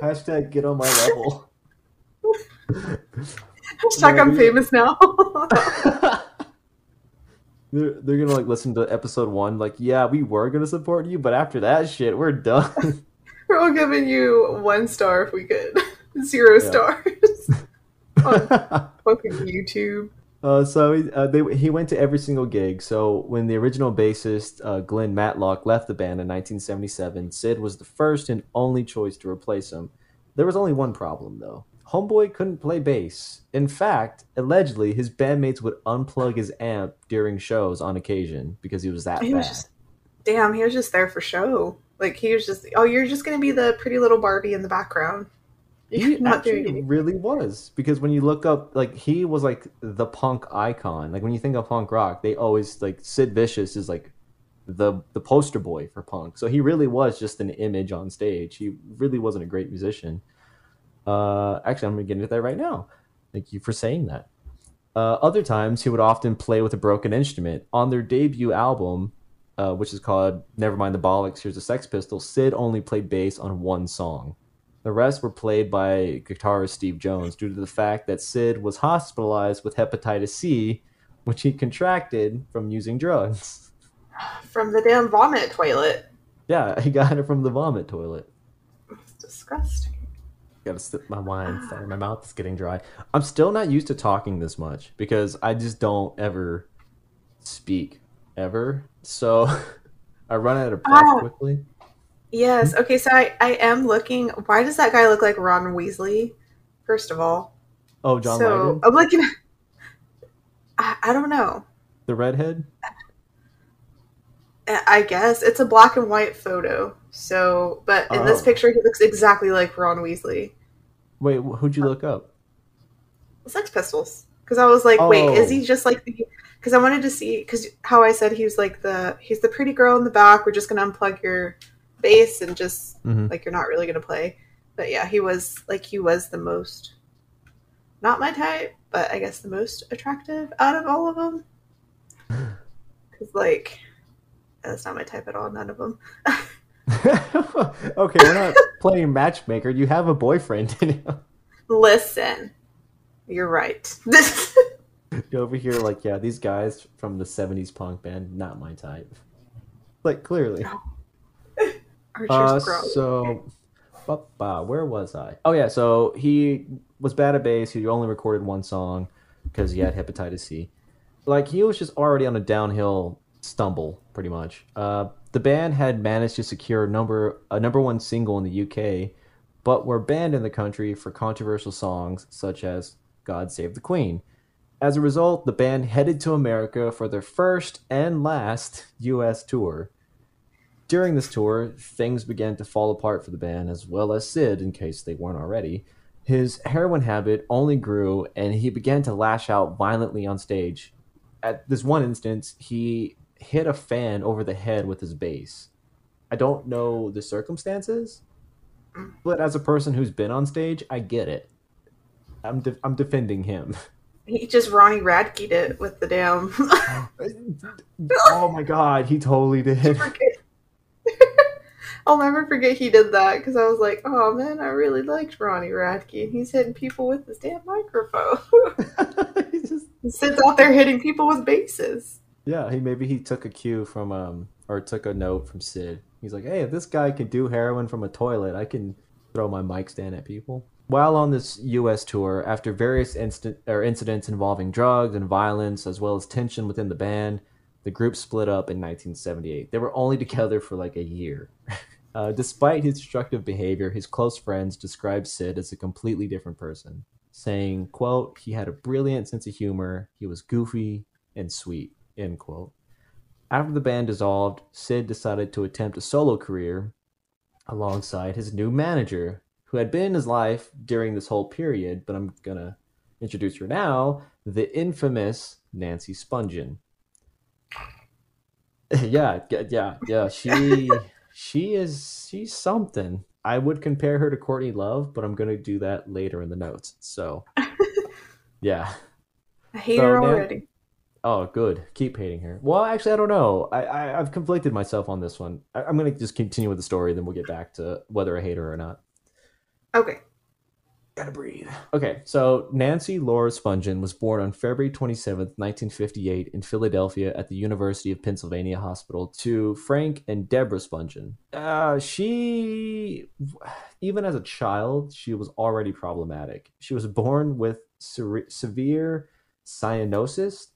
hashtag get on my level. Hashtag I'm famous now. they're, they're gonna like listen to episode one. Like, yeah, we were gonna support you, but after that shit, we're done. we're all giving you one star if we could. Zero Yeah. stars. on fucking YouTube. Uh, so he, uh, they, he went to every single gig. So when the original bassist uh, Glenn Matlock left the band in 1977, Sid was the first and only choice to replace him. There was only one problem though. Homeboy couldn't play bass. In fact, allegedly, his bandmates would unplug his amp during shows on occasion because he was that He bad. was just damn, he was just there for show. Like he was just oh, you're just gonna be the pretty little Barbie in the background. He not actually really was because when you look up, like he was like the punk icon. Like when you think of punk rock, they always like Sid Vicious is like the the poster boy for punk. So he really was just an image on stage. He really wasn't a great musician. Uh, actually, I'm gonna get into that right now. Thank you for saying that. Uh, other times, he would often play with a broken instrument. On their debut album, uh, which is called Nevermind the Bollocks, Here's a Sex Pistol, Sid only played bass on one song. The rest were played by guitarist Steve Jones due to the fact that Sid was hospitalized with hepatitis C, which he contracted from using drugs. From the damn vomit toilet. Yeah, he got it from the vomit toilet. It's disgusting. Gotta sip my wine. Sorry, my mouth is getting dry. I'm still not used to talking this much because I just don't ever speak ever. So I run out of breath Ah. quickly. Yes. Okay. So I, I am looking. Why does that guy look like Ron Weasley? First of all, Oh, John so I'm looking. I, I don't know. the redhead. I guess it's a black and white photo. So, but in this Oh. picture, he looks exactly like Ron Weasley. Wait, who'd you look up? Sex Pistols. Because I was like, wait, is Oh. he just like the? Because I wanted to see. Because how I said he was like the he's the pretty girl in the back. We're just gonna unplug your bass and just Mhm. like you're not really gonna play. But yeah, he was like he was the most not my type, but I guess the most attractive out of all of them. Because like that's not my type at all. None of them. okay, we're not playing matchmaker. You have a boyfriend. Listen, you're right. You're over here like, yeah, these guys from the '70s punk band, not my type. Like clearly. Archer's Uh, so, where was I? Oh yeah, so he was bad at bass. He only recorded one song because he had hepatitis C. Like he was just already on a downhill stumble, pretty much. Uh, the band had managed to secure number a number one single in the UK, but were banned in the country for controversial songs such as "God Save the Queen." As a result, the band headed to America for their first and last U.S. tour. During this tour, things began to fall apart for the band, as well as Sid, in case they weren't already. His heroin habit only grew, and he began to lash out violently on stage. At this one instance, he hit a fan over the head with his bass. I don't know the circumstances, but as a person who's been on stage, I get it. I'm de- I'm defending him. He just Ronnie Radke did it with the damn. oh my god, he totally did. I'll never forget he did that because I was like, oh man, I really liked Ronnie Radke. He's hitting people with his damn microphone. He just- he sits out there hitting people with basses. Yeah, he maybe he took a cue from um or took a note from Sid. He's like, hey, if this guy can do heroin from a toilet, I can throw my mic stand at people. While on this U.S. tour, after various or incidents involving drugs and violence, as well as tension within the band, the group split up in 1978. They were only together for like a year. Uh, despite his destructive behavior, his close friends described Sid as a completely different person, saying, "quote He had a brilliant sense of humor. He was goofy and sweet." End quote. After the band dissolved, Sid decided to attempt a solo career alongside his new manager, who had been in his life during this whole period, but I'm gonna introduce her now, the infamous Nancy Spungen. yeah, yeah, yeah. She she is she's something. I would compare her to Courtney Love, but I'm gonna do that later in the notes. So yeah. I hate So her Nan- already. Oh, good. Keep hating her. Well, actually, I don't know. I, I I've conflicted myself on this one. I, I'm gonna just continue with the story, then we'll get back to whether I hate her or not. Okay. Gotta breathe. Okay, so Nancy Laura Spungen was born on February 27th, 1958, in Philadelphia at the University of Pennsylvania Hospital to Frank and Deborah Spungen. Uh, she, even as a child, she was already problematic. She was born with severe cyanosis.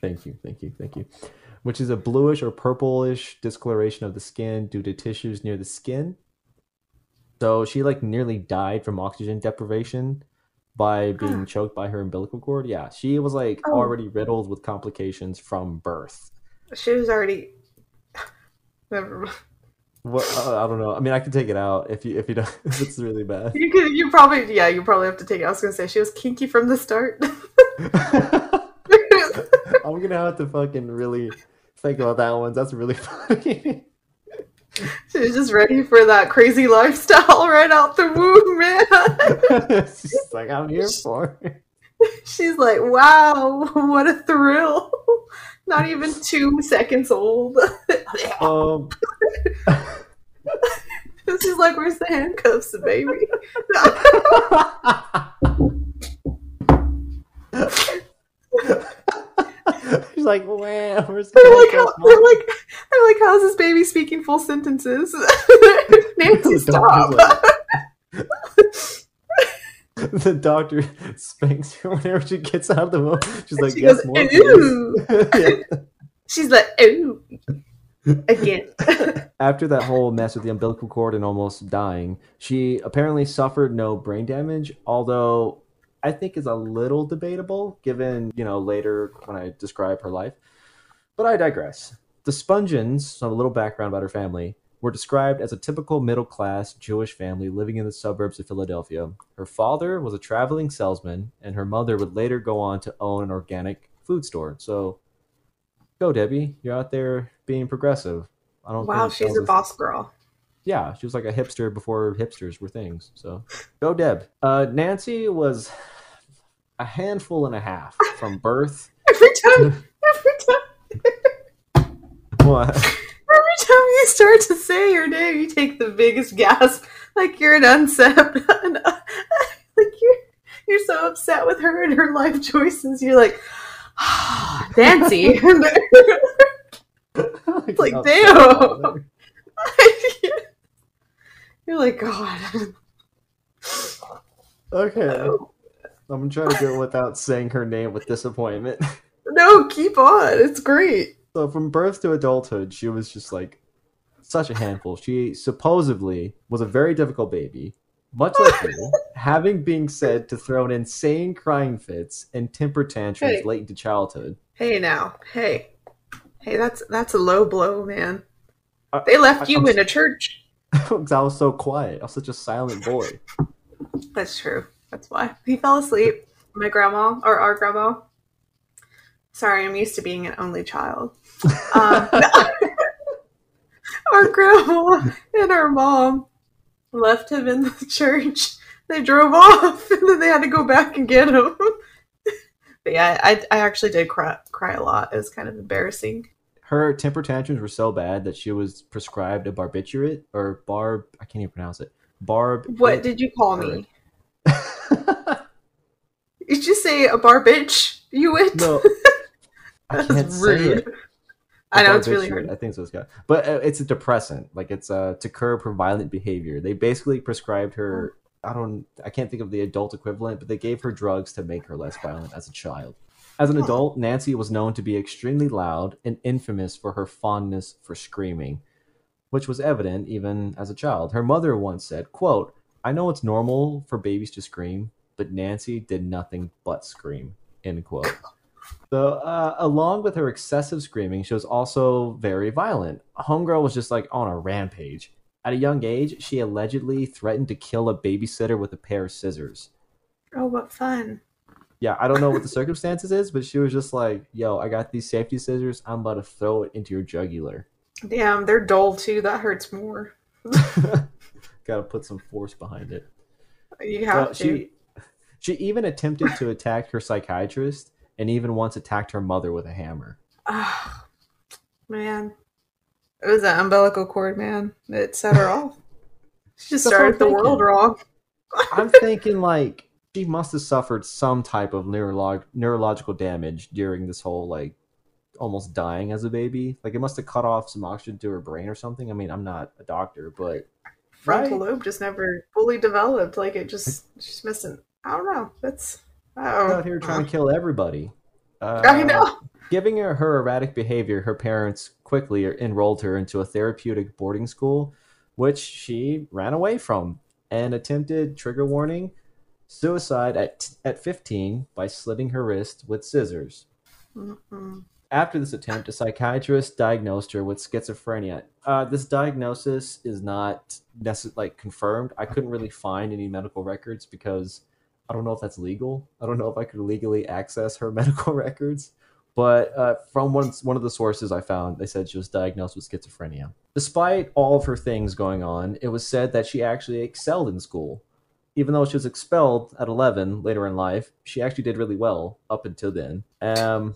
Thank you, thank you, thank you which is a bluish or purplish discoloration of the skin due to tissues near the skin. So she like nearly died from oxygen deprivation by being choked by her umbilical cord. Yeah, she was like Oh. already riddled with complications from birth. She was already. Never mind. What uh, I don't know. I mean, I can take it out if you if you don't if it's really bad. You could. You probably. Yeah. You probably have to take it. I was gonna say she was kinky from the start. I'm gonna have to fucking really think about that one. That's really funny. she was just ready for that crazy lifestyle right out the womb, man. She's like, I'm here for. it. She's like, wow, what a thrill. Not even two seconds old. Um, is like, where's the handcuffs, baby? She's like, wow, where's They're like, how, handcuffs, they're like, they're like, how's this baby speaking full sentences? Nancy, The stop. Doctor's the doctor spanks her whenever she gets out of the womb. She's like, She yes, goes, more, "Ew." please." Yeah. She's like, ooh, again. After that whole mess with the umbilical cord and almost dying, she apparently suffered no brain damage, although I think is a little debatable given, you know, later when I describe her life. But I digress. The Spungens, so a little background about her family, were described as a typical middle class Jewish family living in the suburbs of Philadelphia. Her father was a traveling salesman, and her mother would later go on to own an organic food store. So, go, Debbie. You're out there being progressive. I don't Wow, she's a boss girl. yeah, she was like a hipster before hipsters were things. So go Deb. Uh, Nancy was a handful and a half from birth. Every time, every time, What? Every time you start to say her name, you take the biggest gasp, like you're an uncept, like you're you're so upset with her and her life choices. You're like, Nancy. It's like, oh, damn. you're like, God. Okay. Oh. I'm gonna try to go without saying her name with disappointment. No, keep on. It's great. So from birth to adulthood, she was just like such a handful. She supposedly was a very difficult baby, much like you, having been said to throw in insane crying fits and temper tantrums Hey. late into childhood. Hey now, hey, hey, that's that's a low blow, man. They left I- you I'm in a church. Because I was so quiet. I was such a silent boy. That's true. That's why he fell asleep. My grandma or our grandma. Sorry, I'm used to being an only child. Um, our grandma and our mom left him in the church. They drove off, and then they had to go back and get him. but yeah, I, I actually did cry, cry a lot. It was kind of embarrassing. Her temper tantrums were so bad that she was prescribed a barbiturate or barb. I can't even pronounce it. Barb. What did you call me? Did you say a bar bitch? You went? no, I That's can't say rude. it. I know it's really hard. I think so. It's got, but uh, it's a depressant. Like it's uh, to curb her violent behavior. They basically prescribed her. I don't. I can't think of the adult equivalent, but they gave her drugs to make her less violent as a child. As an adult, Nancy was known to be extremely loud and infamous for her fondness for screaming, which was evident even as a child. Her mother once said, "quote I know it's normal for babies to scream, but Nancy did nothing but scream." End quote. So, uh, along with her excessive screaming, she was also very violent. Homegirl was just like on a rampage. At a young age, she allegedly threatened to kill a babysitter with a pair of scissors. Oh, what fun. Yeah, I don't know what the circumstances is, but she was just like, "Yo, I got these safety scissors. I'm about to throw it into your jugular." Damn, they're dull too. That hurts more. Got to put some force behind it. You So have to. she she even attempted to attack her psychiatrist and even once attacked her mother with a hammer. Ah, man. It was an umbilical cord, man. It set her off. She just That's started the world wrong. I'm thinking like she must have suffered some type of neurolog- neurological damage during this whole like almost dying as a baby. Like it must have cut off some oxygen to her brain or something. I mean, I'm not a doctor, but Frontal Right. lobe just never fully developed. Like it just, she's missing. I don't know. That's. Oh. out here trying to kill everybody. Uh, I know. Giving her her erratic behavior, her parents quickly enrolled her into a therapeutic boarding school, which she ran away from and attempted trigger warning suicide at at 15 by slitting her wrist with scissors. Mm-mm. After this attempt, a psychiatrist diagnosed her with schizophrenia. Uh, this diagnosis is not necess- like confirmed. I couldn't really find any medical records because I don't know if that's legal. I don't know if I could legally access her medical records. But uh, from one one of the sources I found, they said she was diagnosed with schizophrenia. Despite all of her things going on, it was said that she actually excelled in school. Even though she was expelled at 11 later in life, she actually did really well up until then. Um,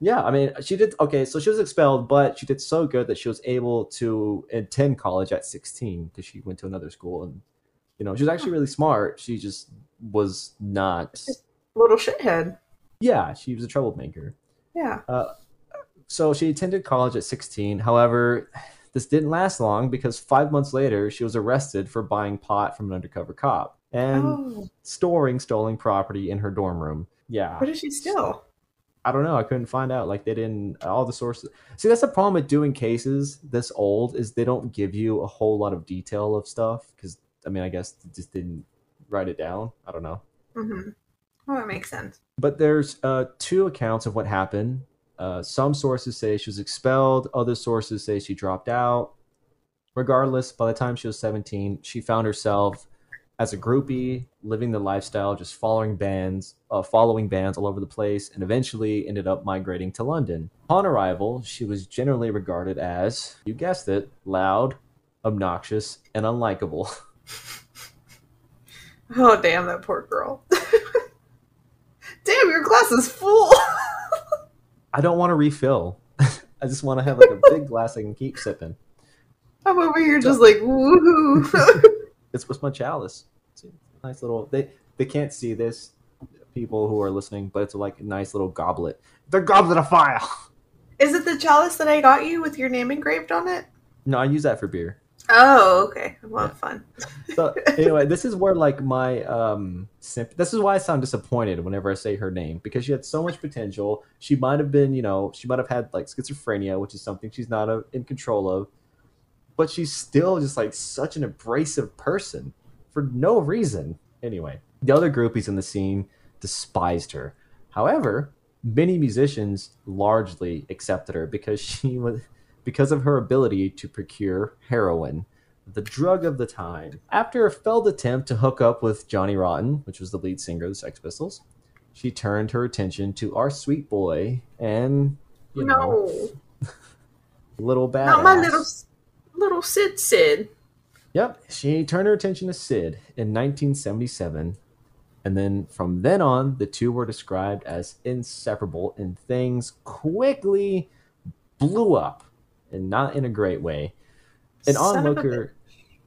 yeah, I mean, she did okay. So she was expelled, but she did so good that she was able to attend college at 16 because she went to another school, and you know, she was actually really smart. She just was not. Little shithead. Yeah, she was a troublemaker. Yeah. Uh, so she attended college at 16. However, this didn't last long because five months later, she was arrested for buying pot from an undercover cop and oh. storing stolen property in her dorm room. Yeah. What did she steal? I don't know. I couldn't find out. Like they didn't all the sources. See, that's the problem with doing cases this old is they don't give you a whole lot of detail of stuff because I mean I guess they just didn't write it down. I don't know. Mm-hmm. Well, that makes sense. But there's uh, two accounts of what happened. Uh, some sources say she was expelled. Other sources say she dropped out. Regardless, by the time she was 17, she found herself as a groupie, living the lifestyle, just following bands, uh, following bands all over the place, and eventually ended up migrating to London. Upon arrival, she was generally regarded as, you guessed it, loud, obnoxious, and unlikable. Oh, damn, that poor girl. damn, your glass is full. I don't want to refill. I just want to have like a big glass I can keep sipping. I'm over here just like, woohoo. It's what's my chalice. It's a nice little. They they can't see this, people who are listening, but it's like a nice little goblet. The goblet of fire. Is it the chalice that I got you with your name engraved on it? No, I use that for beer. Oh, okay. Well, Yeah. fun. So anyway, this is where like my um. Simp- this is why I sound disappointed whenever I say her name because she had so much potential. She might have been, you know, she might have had like schizophrenia, which is something she's not uh, in control of. But she's still just like such an abrasive person for no reason. Anyway, the other groupies in the scene despised her. However, many musicians largely accepted her because she was because of her ability to procure heroin, the drug of the time. After a failed attempt to hook up with Johnny Rotten, which was the lead singer of the Sex Pistols, she turned her attention to our sweet boy and you know little badass. not my little little Sid Sid. Yep, she turned her attention to Sid in 1977, and then from then on, the two were described as inseparable, and things quickly blew up, and not in a great way. An Son onlooker,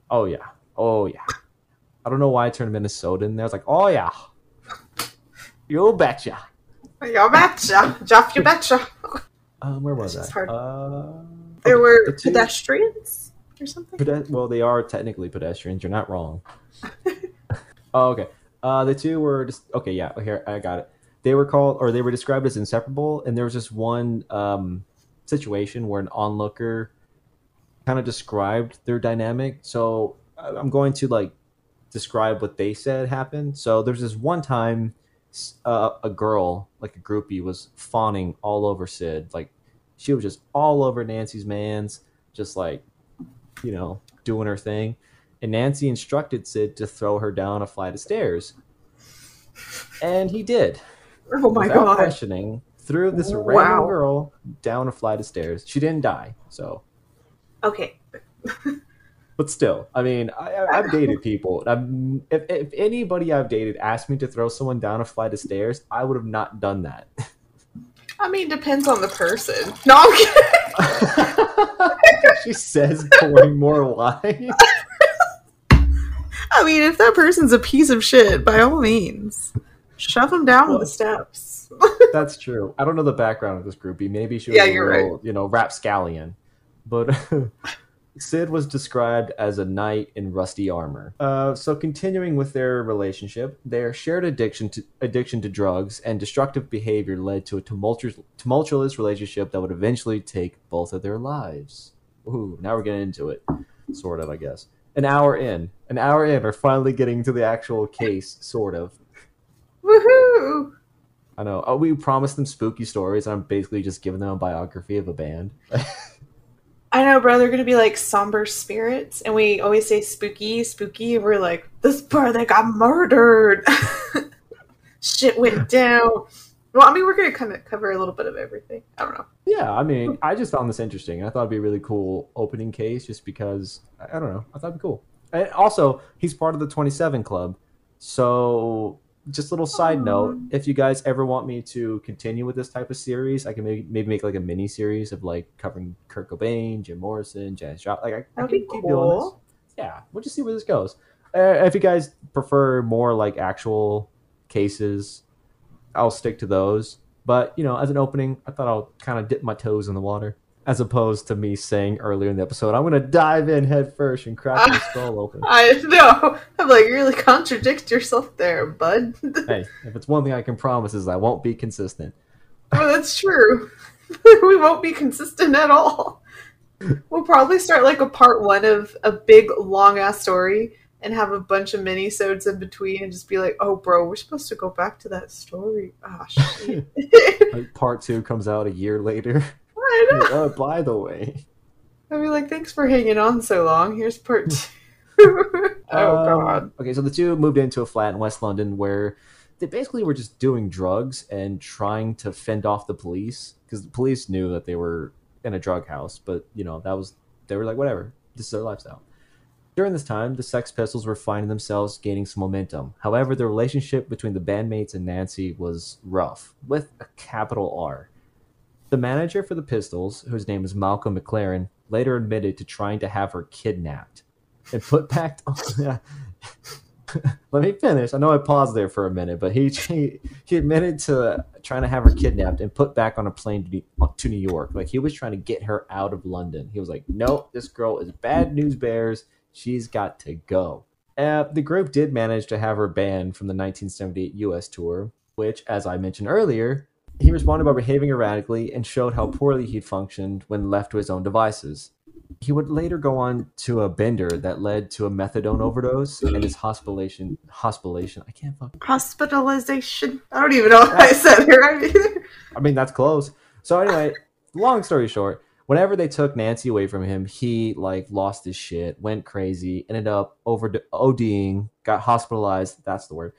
oh yeah, oh yeah. I don't know why I turned Minnesota in there. I was like, oh yeah, you betcha. You betcha, Jeff. You betcha. Um, where was I? Uh, There okay, were the two- pedestrians or something. Pede- well, they are technically pedestrians. You're not wrong. oh, okay. Uh, the two were just okay. Yeah, here I got it. They were called, or they were described as inseparable, and there was just one um, situation where an onlooker kind of described their dynamic. So I'm going to like describe what they said happened. So there's this one time uh, a girl, like a groupie, was fawning all over Sid. Like she was just all over Nancy's man's, just like you know, doing her thing. And Nancy instructed Sid to throw her down a flight of stairs, and he did. Oh my god. questioning, threw this Wow. random girl down a flight of stairs. She didn't die, so. Okay. But still, I mean, I, I- I've dated people. If, if anybody I've dated asked me to throw someone down a flight of stairs, I would have not done that. I mean, depends on the person. No, I'm kidding. she says, pouring more wine. I mean, if that person's a piece of shit, by all means, shove them down the steps. That's true. I don't know the background of this groupie. Maybe she was Yeah, a you're real, you know, rapscallion. But Sid was described as a knight in rusty armor. Uh, so continuing with their relationship, their shared addiction to addiction to drugs and destructive behavior led to a tumultuous, tumultuous relationship that would eventually take both of their lives. Ooh, now we're getting into it, sort of, I guess. An hour in, an hour in, we're finally getting to the actual case, sort of. Woohoo! I know. Oh, we promised them spooky stories, and I'm basically just giving them a biography of a band. I know, bro. They're gonna be like somber spirits, and we always say spooky, spooky. And we're like, this brother got murdered. Shit went down. Well, I mean, we're gonna kind of cover a little bit of everything. I don't know. yeah, I mean, I just found this interesting. I thought it'd be a really cool opening case, just because I, I don't know. I thought it'd be cool. And also, he's part of the 27 Club, so just a little side Aw. note: if you guys ever want me to continue with this type of series, I can maybe maybe make like a mini series of like covering Kurt Cobain, Jim Morrison, Janis Joplin. Like I, I can keep doing this. yeah, we'll just see where this goes. Uh, if you guys prefer more like actual cases, I'll stick to those. But you know, as an opening, I thought I'll kind of dip my toes in the water, as opposed to me saying earlier in the episode, I'm gonna dive in head first and crack my skull open. I know. I'm like, you really contradict yourself there, bud. hey, if it's one thing I can promise is I won't be consistent. well, that's true. we won't be consistent at all. We'll probably start like a part one of a big long ass story and have a bunch of mini sodes in between and just be like, oh bro, we're supposed to go back to that story. Ah shit. Like, part two comes out a year later. I know. oh, by the way, I'd be like, thanks for hanging on so long. Here's part two. oh Um, god. Okay, so the two moved into a flat in West London where they basically were just doing drugs and trying to fend off the police because the police knew that they were in a drug house, but you know that was they were like whatever, this is their lifestyle. During this time, the Sex Pistols were finding themselves gaining some momentum. However, the relationship between the bandmates and Nancy was rough, with a capital R. The manager for the Pistols, whose name is Malcolm McLaren, later admitted to trying to have her kidnapped and put back. Let me finish. I know I paused there for a minute, but he he, admitted to trying to have her kidnapped and put back on a plane to, New- to New York. Like he was trying to get her out of London. He was like, "Nope, this girl is bad news bears. She's got to go." Uh, the group did manage to have her banned from the 1978 U.S. tour, which, as I mentioned earlier, he responded by behaving erratically and showed how poorly he'd functioned when left to his own devices. He would later go on to a bender that led to a methadone overdose and his hospitalization. Hospitalization. I can't fuck. Hospitalization. I don't even know what I said here either. I mean, that's close. So anyway, long story short, whenever they took Nancy away from him, he like lost his shit, went crazy, ended up over ODing, got hospitalized. That's the word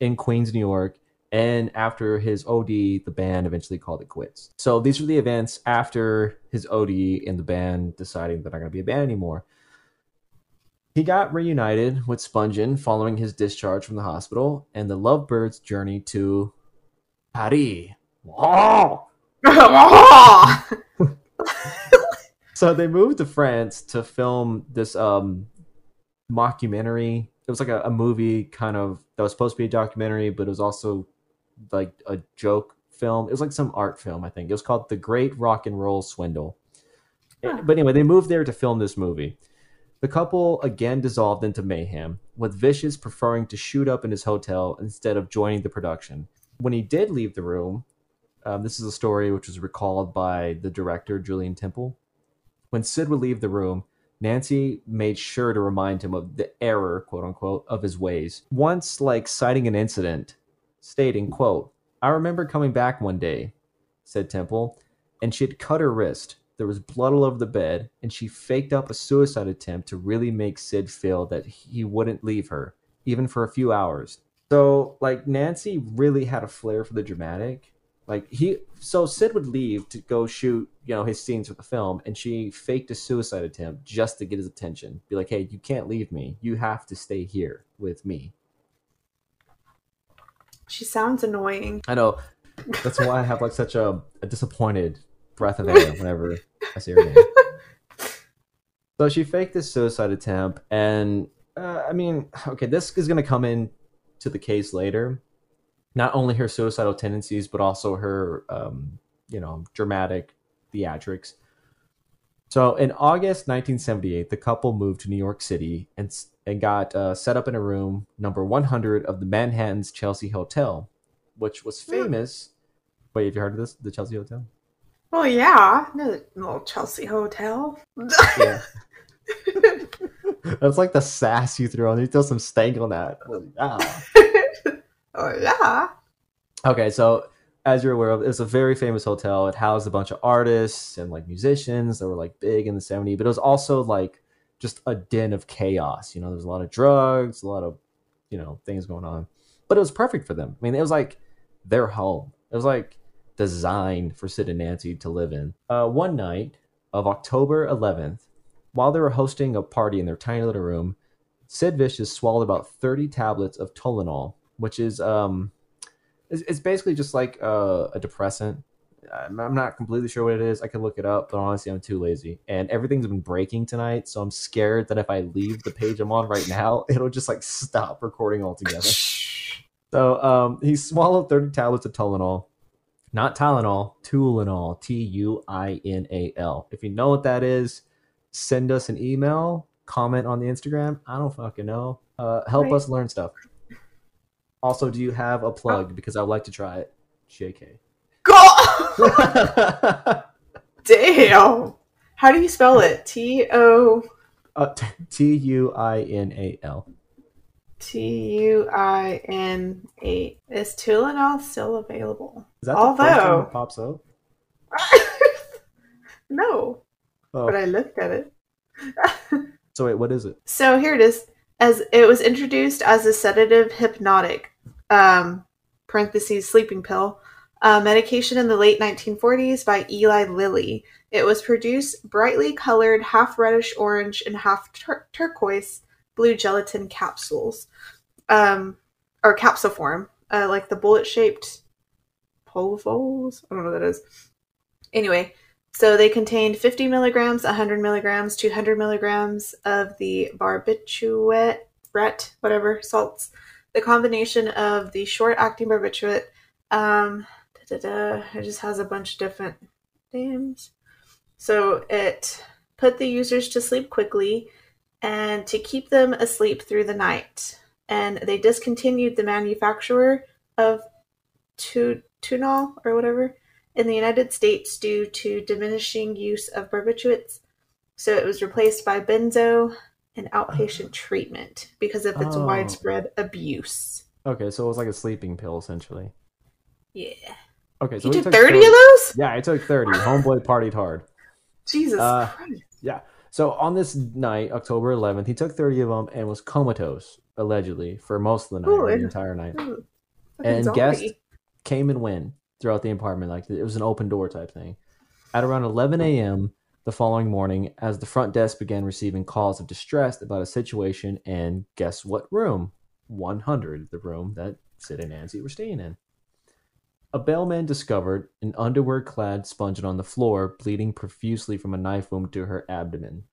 in Queens, New York. And after his OD, the band eventually called it quits. So these were the events after his OD and the band deciding they're not going to be a band anymore. He got reunited with Spungen following his discharge from the hospital, and the Lovebirds' journey to Paris. Oh! So they moved to France to film this um mockumentary. It was like a, a movie kind of that was supposed to be a documentary, but it was also like a joke film. It was like some art film, I think. It was called The Great Rock and Roll Swindle. Huh. But anyway, they moved there to film this movie. The couple again dissolved into mayhem, with Vicious preferring to shoot up in his hotel instead of joining the production. When he did leave the room, um, this is a story which was recalled by the director, Julien Temple. When Sid would leave the room, Nancy made sure to remind him of the error, quote unquote, of his ways. Once, like, citing an incident stating, quote, I remember coming back one day, said Temple, and she had cut her wrist. There was blood all over the bed, and she faked up a suicide attempt to really make Sid feel that he wouldn't leave her, even for a few hours. So, like, Nancy really had a flair for the dramatic. Like, he, so Sid would leave to go shoot, you know, his scenes for the film, and she faked a suicide attempt just to get his attention. Be like, hey, you can't leave me. You have to stay here with me. She sounds annoying. I know. That's why I have, like, such a, a disappointed breath of air whenever I see her name. So she faked this suicide attempt, and uh, I mean, okay, this is going to come in to the case later. Not only her suicidal tendencies, but also her, um, you know, dramatic theatrics. So in August 1978, the couple moved to New York City and and got uh, set up in a room number 100 of the Manhattan's Chelsea Hotel, which was famous. Wait, have you heard of this? The Chelsea Hotel? Well, yeah, the little Chelsea hotel. Yeah. That's like the sass you throw on. You throw some stank on that. Ah. oh yeah. Okay, so as you're aware of, it's a very famous hotel. It housed a bunch of artists and like musicians that were like big in the 70s, but it was also like just a den of chaos. You know, there's a lot of drugs, a lot of, you know, things going on. But it was perfect for them. I mean, it was like their home. It was like designed for Sid and Nancy to live in. Uh, one night of October 11th, while they were hosting a party in their tiny little room, Sid Vicious swallowed about 30 tablets of Tylenol, which is um, it's, it's basically just like a, a depressant. I'm, I'm not completely sure what it is. I could look it up, but honestly, I'm too lazy. And everything's been breaking tonight, so I'm scared that if I leave the page I'm on right now, it'll just like stop recording altogether. So um, he swallowed 30 tablets of Tylenol. Not Tylenol, Tulinol, T U I N A L. If you know what that is, send us an email, comment on the Instagram. I don't fucking know. Uh, help Right. us learn stuff. Also, do you have a plug? Because I'd like to try it. JK. God damn. How do you spell it? T O Uh, T U I N A L. T U I N A. Is Tylenol still available? Is that the first Although- that pops up? no, Oh, but I looked at it. so wait, what is it? So here it is. As it was introduced as a sedative hypnotic, um, parentheses sleeping pill, uh, medication in the late 1940s by Eli Lilly. It was produced brightly colored, half reddish orange and half tur- turquoise blue gelatin capsules, um, or capsiform, uh, like the bullet shaped Pulvules. I don't know what that is. Anyway, so they contained 50 milligrams, 100 milligrams, 200 milligrams of the barbiturate, ret, whatever, salts. The combination of the short-acting barbiturate, um, da, da, it just has a bunch of different names. So it put the users to sleep quickly and to keep them asleep through the night. And they discontinued the manufacturer of tu- Tunol or whatever in the United States due to diminishing use of barbiturates. So it was replaced by benzo and outpatient treatment because of its Oh. widespread abuse. Okay, so it was like a sleeping pill essentially. Yeah. Okay, so You took 30 of those? Yeah, I took 30. Homeboy partied hard. Jesus Uh, Christ. So on this night, October 11th, he took 30 of them and was comatose, allegedly, for most of the night, Holy. the entire night. Ooh, And zombie. guessed came and went throughout the apartment. Like it was an open door type thing. At around 11 a.m. the following morning, as the front desk began receiving calls of distress about a situation, and guess what room? 100, the room that Sid and Nancy were staying in. A bellman discovered an underwear clad Spungen on the floor, bleeding profusely from a knife wound to her abdomen.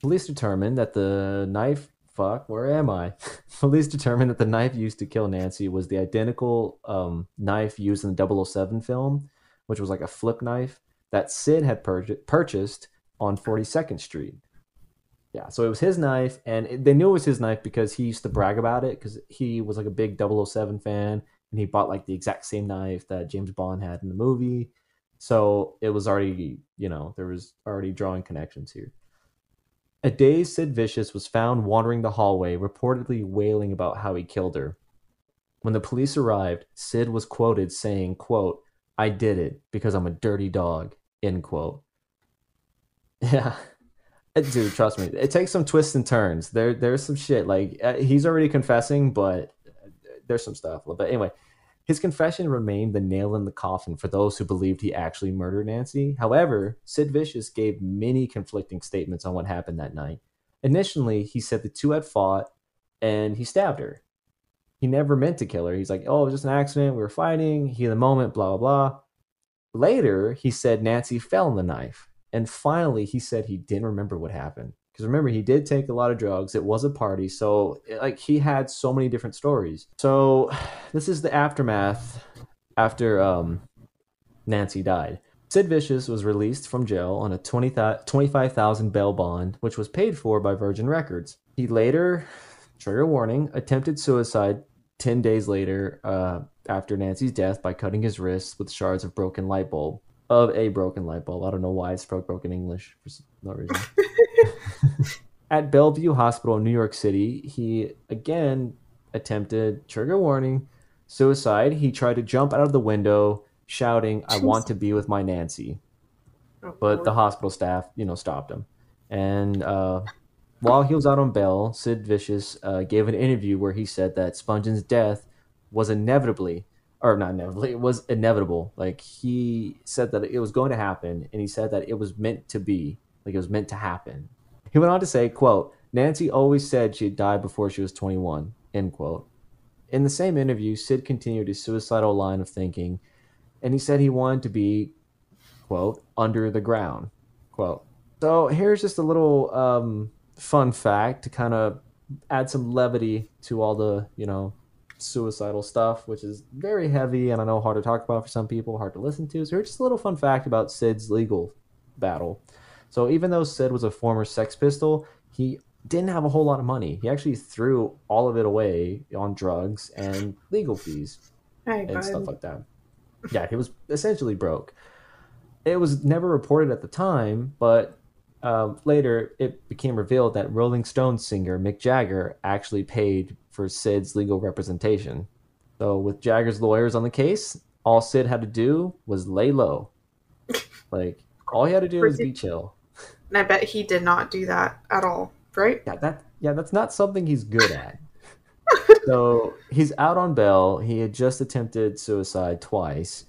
Police determined that the knife. Fuck, where am I? Police determined that the knife used to kill Nancy was the identical um, knife used in the 007 film, which was like a flip knife that Sid had pur- purchased on 42nd Street. Yeah, so it was his knife, and it- they knew it was his knife because he used to brag about it because he was like a big 007 fan, and he bought like the exact same knife that James Bond had in the movie. So it was already, you know, there was already drawing connections here. A dazed Sid Vicious was found wandering the hallway, reportedly wailing about how he killed her. When the police arrived, Sid was quoted saying, quote, I did it because I'm a dirty dog, end quote. Yeah. Uh, Dude, trust me, it takes some twists and turns. There, there's some shit. Like uh, he's already confessing, but there's some stuff. But anyway, his confession remained the nail in the coffin for those who believed he actually murdered Nancy. However, Sid Vicious gave many conflicting statements on what happened that night. Initially, he said the two had fought and he stabbed her. He never meant to kill her. He's like, oh, it was just an accident. We were fighting. He in the moment, blah, blah, blah. Later, he said Nancy fell on the knife. And finally, he said he didn't remember what happened. Because remember, he did take a lot of drugs. It was a party. So, like, he had so many different stories. So, this is the aftermath after um, Nancy died. Sid Vicious was released from jail on a 20, 25,000 bail bond, which was paid for by Virgin Records. He later, trigger warning, attempted suicide 10 days later uh, after Nancy's death by cutting his wrists with shards of broken light bulb. Of a broken light bulb. I don't know why I spoke broken English for no reason. At Bellevue Hospital in New York City, he again attempted, trigger warning, suicide. He tried to jump out of the window shouting, I want to be with my Nancy. Oh, But the hospital staff, you know, stopped him. And uh, while he was out on bail, Sid Vicious uh, gave an interview where he said that Spungen's death was inevitably, or not inevitably, it was inevitable. Like he said that it was going to happen, and he said that it was meant to be, like it was meant to happen. He went on to say, "quote Nancy always said she'd die before she was 21." End quote. In the same interview, Sid continued his suicidal line of thinking, and he said he wanted to be, quote, under the ground, quote. So here's just a little um, fun fact to kind of add some levity to all the, you know, suicidal stuff, which is very heavy and I know hard to talk about for some people, hard to listen to. So here's just a little fun fact about Sid's legal battle. So even though Sid was a former Sex Pistol, he didn't have a whole lot of money. He actually threw all of it away on drugs and legal fees Hey, and stuff like that. Yeah, he was essentially broke. It was never reported at the time, but um, later it became revealed that Rolling Stones singer Mick Jagger actually paid for Sid's legal representation. So, with Jagger's lawyers on the case, all Sid had to do was lay low. Like, all he had to do was be chill. And I bet he did not do that at all, right? Yeah, that yeah, that's not something he's good at. so he's out on bail. He had just attempted suicide twice.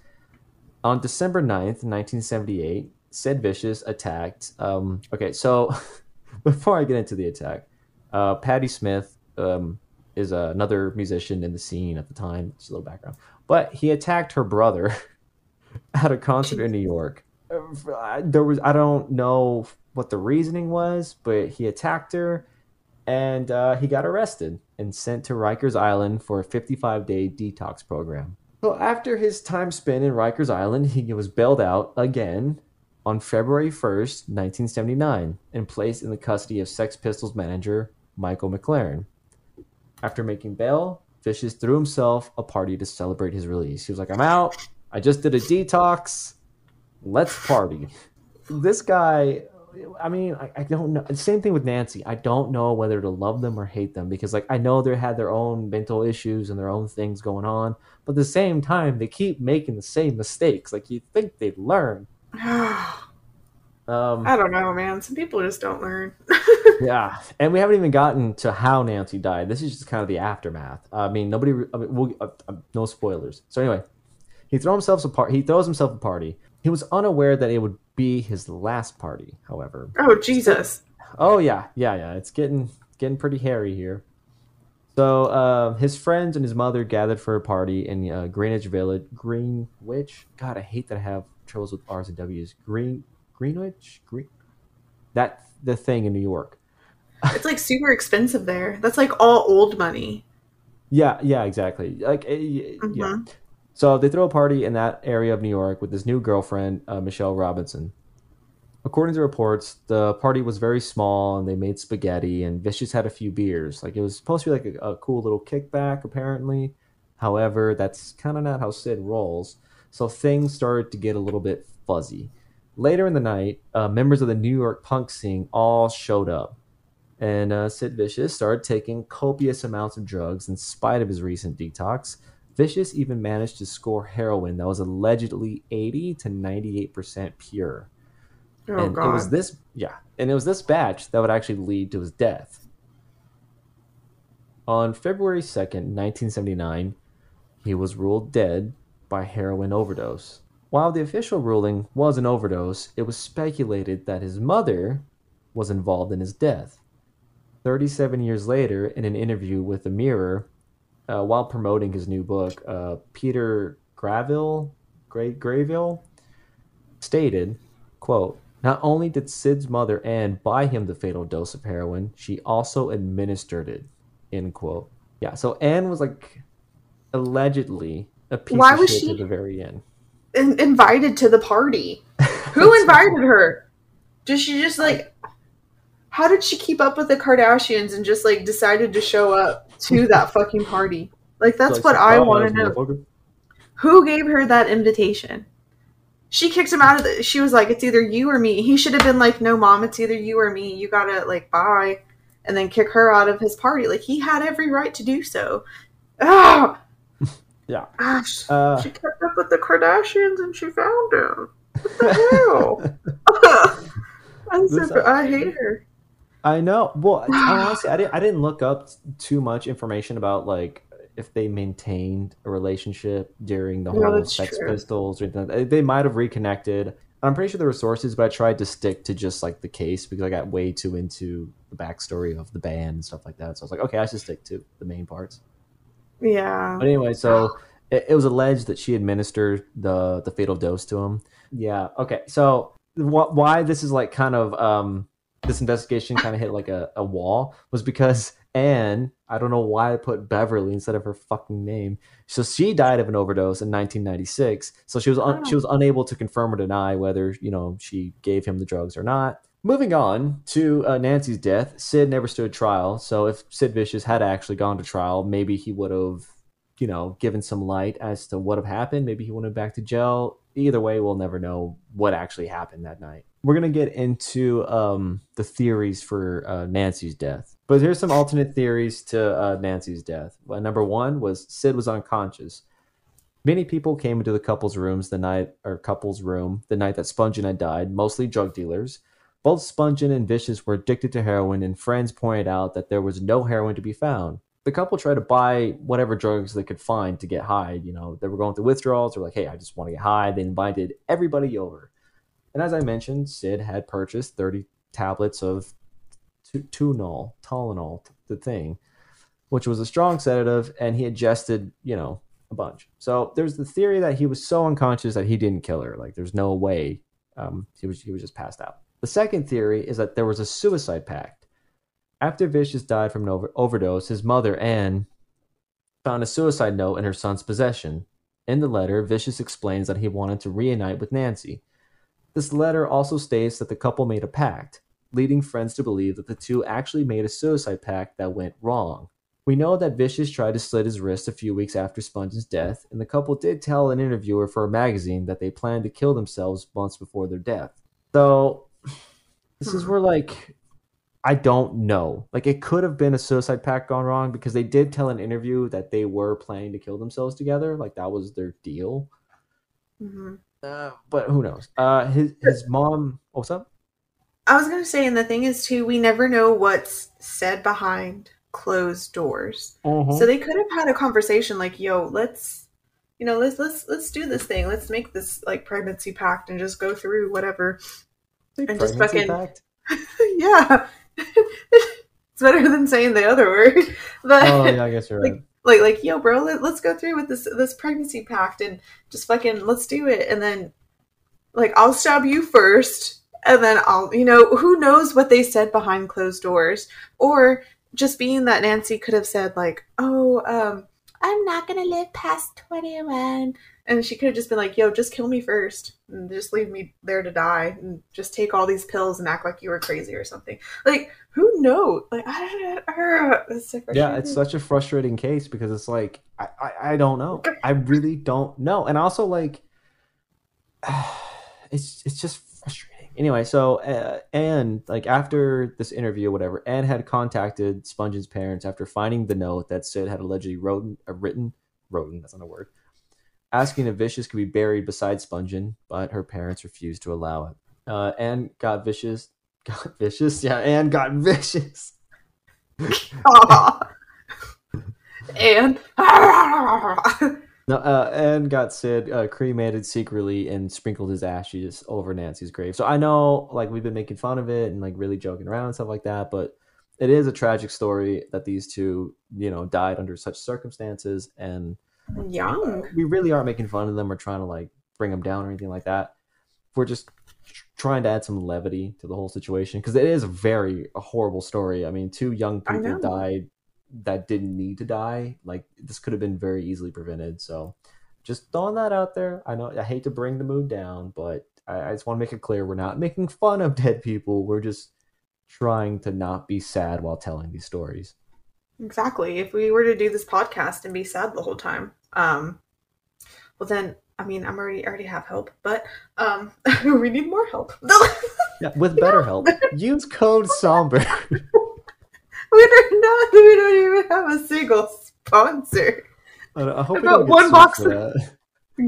On December 9th, 1978, Sid Vicious attacked. Um, okay, so before I get into the attack, uh, Patti Smith um, is another musician in the scene at the time. Just a little background. But he attacked her brother at a concert in New York. Uh, There was I don't know what the reasoning was, but he attacked her and uh, he got arrested and sent to Rikers Island for a 55 day detox program. So after his time spent in Rikers Island, he was bailed out again on February 1st, 1979, and placed in the custody of Sex Pistols manager Michael McLaren. After making bail, Vicious threw himself a party to celebrate his release. He was like, I'm out. I just did a detox. Let's party. This guy, I mean, I, I don't know. Same thing with Nancy. I don't know whether to love them or hate them because, like, I know they had their own mental issues and their own things going on, but at the same time, they keep making the same mistakes. Like, you think they'd learn. Um, I don't know, man. Some people just don't learn. yeah, and we haven't even gotten to how Nancy died. This is just kind of the aftermath. I mean, nobody. I mean, we'll, uh, uh, no spoilers. So anyway, he throws himself a par- He throws himself a party. He was unaware that it would be his last party. However, oh, Jesus. oh yeah, yeah, yeah. It's getting getting pretty hairy here. So uh, his friends and his mother gathered for a party in uh, Greenwich Village. Greenwich. God, I hate that I have troubles with R's and W's. Green Greenwich. Green. That the thing in New York. It's like super expensive there. That's like all old money. Yeah, yeah, exactly. Like, uh, y- yeah. So they throw a party in that area of New York with his new girlfriend, uh, Michelle Robinson. According to reports, the party was very small and they made spaghetti and Vicious had a few beers. Like it was supposed to be like a, a cool little kickback, apparently. However, that's kind of not how Sid rolls. So things started to get a little bit fuzzy. Later in the night, uh, members of the New York punk scene all showed up. And uh, Sid Vicious started taking copious amounts of drugs in spite of his recent detox. Vicious even managed to score heroin that was allegedly 80 to 98% pure. Oh and god. it was this, yeah, and it was this batch that would actually lead to his death. On February 2nd, 1979, he was ruled dead by heroin overdose. While the official ruling was an overdose, it was speculated that his mother was involved in his death. 37 years later, in an interview with The Mirror, uh, while promoting his new book, uh, Peter Gravelle, Gra- Gravelle stated, quote, not only did Sid's mother Anne buy him the fatal dose of heroin, she also administered it, end quote. Yeah, so Anne was like allegedly a piece Why of was shit she- at the very end. In- invited to the party. Who invited her? Did she just like? How did she keep up with the Kardashians and just like decided to show up to that fucking party? Like that's Like, what I want to know. Who gave her that invitation? She kicked him out of the. She was like, "It's either you or me." He should have been like, "No, mom, it's either you or me. You gotta like bye," and then kick her out of his party. Like he had every right to do so. Ah, Yeah. gosh. Uh, She kept up with the Kardashians and she found him. What the hell? I'm This- I hate her. I know. Well, honestly, I didn't. I didn't look up too much information about like if they maintained a relationship during the No, whole Sex true. Pistols or anything. They- They might have reconnected. I'm pretty sure there were sources, but I tried to stick to just like the case because I got way too into the backstory of the band and stuff like that. So I was like, okay, I should stick to the main parts. Yeah. But anyway, so it, it was alleged that she administered the the fatal dose to him. Yeah. Okay. So wh- why this is like kind of um this investigation kind of hit like a, a wall was because Anne, I don't know why I put Beverly instead of her fucking name. So she died of an overdose in 1996. So she was un- she was unable to confirm or deny whether you know she gave him the drugs or not. Moving on to uh, Nancy's death, Sid never stood trial. So if Sid Vicious had actually gone to trial, maybe he would have, you know, given some light as to what have happened. Maybe he went back to jail. Either way, we'll never know what actually happened that night. We're gonna get into um, the theories for uh, Nancy's death, but here's some alternate theories to uh, Nancy's death. Well, number one was Sid was unconscious. Many people came into the couple's rooms the night or couple's room the night that Spungen had died, mostly drug dealers. Both Spungen and Vicious were addicted to heroin, and friends pointed out that there was no heroin to be found. The couple tried to buy whatever drugs they could find to get high. You know, they were going through withdrawals. They were like, hey, I just want to get high. They invited everybody over. And as I mentioned, Sid had purchased 30 tablets of tu- Tuinal, Tylenol, the thing, which was a strong sedative, and he ingested, you know, a bunch. So there's the theory that he was so unconscious that he didn't kill her. Like, there's no way um, he was he was just passed out. The second theory is that there was a suicide pact. After Vicious died from an over- overdose, his mother, Anne, found a suicide note in her son's possession. In the letter, Vicious explains that he wanted to reunite with Nancy. This letter also states that the couple made a pact, leading friends to believe that the two actually made a suicide pact that went wrong. We know that Vicious tried to slit his wrist a few weeks after Spungen's death, and the couple did tell an interviewer for a magazine that they planned to kill themselves months before their death. So, this is hmm. where, like, I don't know. Like, it could have been a suicide pact gone wrong because they did tell an interview that they were planning to kill themselves together. Like, that was their deal. hmm Uh, but who knows? Uh, his his mom. Oh, what's up? I was gonna say, and the thing is too, we never know what's said behind closed doors. So they could have had a conversation like, "Yo, let's, you know, let's let's let's do this thing. Let's make this like pregnancy pact and just go through whatever." and just fucking- yeah, it's better than saying the other word. But Oh yeah, I guess you're right. Like- like like yo bro let, let's go through with this this pregnancy pact and just fucking let's do it and then like i'll stab you first and then i'll you know who knows what they said behind closed doors or just being that nancy could have said like oh um i'm not gonna live past 21 and she could have just been like yo just kill me first and just leave me there to die and just take all these pills and act like you were crazy or something. Like who knows? Like i don't know. It's so yeah, it's such a frustrating case because it's like I, I I don't know. I really don't know, and also like it's it's just frustrating. Anyway, so uh, Anne, like after this interview, or whatever, Anne had contacted Spungen's parents after finding the note that Sid had allegedly wrote, uh, written, written, that's not a word, asking if Vicious could be buried beside Spungen, but her parents refused to allow it. Uh, Anne got Vicious, got Vicious, yeah, Anne got Vicious. And No, uh, and got Sid uh, cremated secretly and sprinkled his ashes over Nancy's grave. So I know, like, we've been making fun of it and like really joking around and stuff like that, but it is a tragic story that these two, you know, died under such circumstances, and young. we really aren't making fun of them or trying to like bring them down or anything like that. We're just trying to add some levity to the whole situation because it is a very a horrible story. I mean, two young people died that didn't need to die. Like this could have been very easily prevented. So just throwing that out there. I know I hate to bring the mood down, but I, I just want to make it clear we're not making fun of dead people. We're just trying to not be sad while telling these stories. Exactly. If we were to do this podcast and be sad the whole time, um, well then, I mean, I'm already already have help, but um, we need more help. Yeah, with better help, use code Somber. We do not. We don't even have a single sponsor. I I hope About don't one box of-.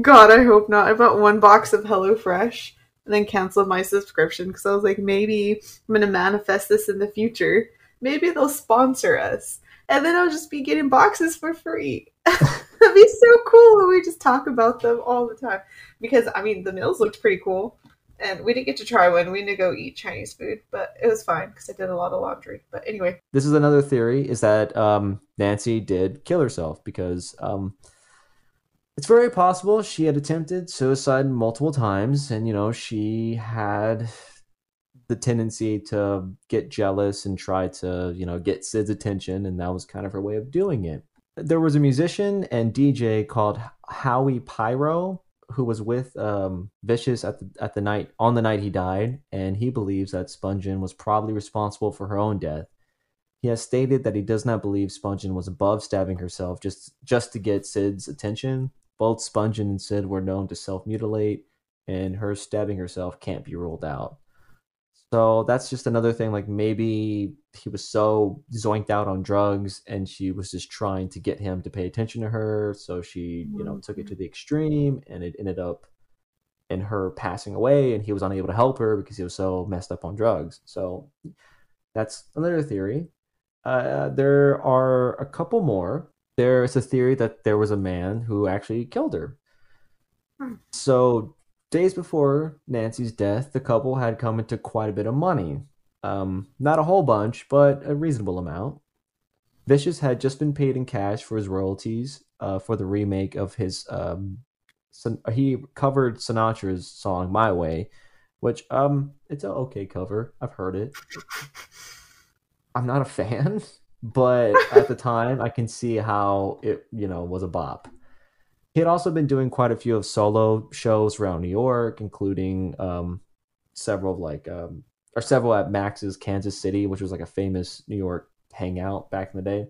God, I hope not. I bought one box of HelloFresh and then canceled my subscription because I was like, maybe I'm gonna manifest this in the future. Maybe they'll sponsor us, and then I'll just be getting boxes for free. That'd be so cool. We just talk about them all the time because I mean the meals looked pretty cool, and we didn't get to try one. We didn't go eat Chinese food, but it was fine because I did a lot of laundry. But anyway, this is another theory is that um, Nancy did kill herself because um, it's very possible she had attempted suicide multiple times and you know she had the tendency to get jealous and try to you know get Sid's attention and that was kind of her way of doing it. There was a musician and DJ called Howie Pyro who was with um, Vicious at the at the night on the night he died, and he believes that Spungen was probably responsible for her own death. He has stated that he does not believe Spungen was above stabbing herself just just to get Sid's attention. Both Spungen and Sid were known to self mutilate, and her stabbing herself can't be ruled out. So that's just another thing. Like maybe he was so zoinked out on drugs, and she was just trying to get him to pay attention to her. So she, you know, took it to the extreme, and it ended up in her passing away, and he was unable to help her because he was so messed up on drugs. So that's another theory. Uh, there are a couple more. There's a theory that there was a man who actually killed her. Hmm. So days before Nancy's death, the couple had come into quite a bit of money. Um, not a whole bunch, but a reasonable amount. Vicious had just been paid in cash for his royalties uh, for the remake of his. Um, Sin- he covered Sinatra's song "My Way," which um, it's an okay cover. I've heard it. I'm not a fan, but at the time, I can see how it you know was a bop. He had also been doing quite a few of solo shows around New York, including um, several of like um, or several at Max's Kansas City, which was like a famous New York hangout back in the day.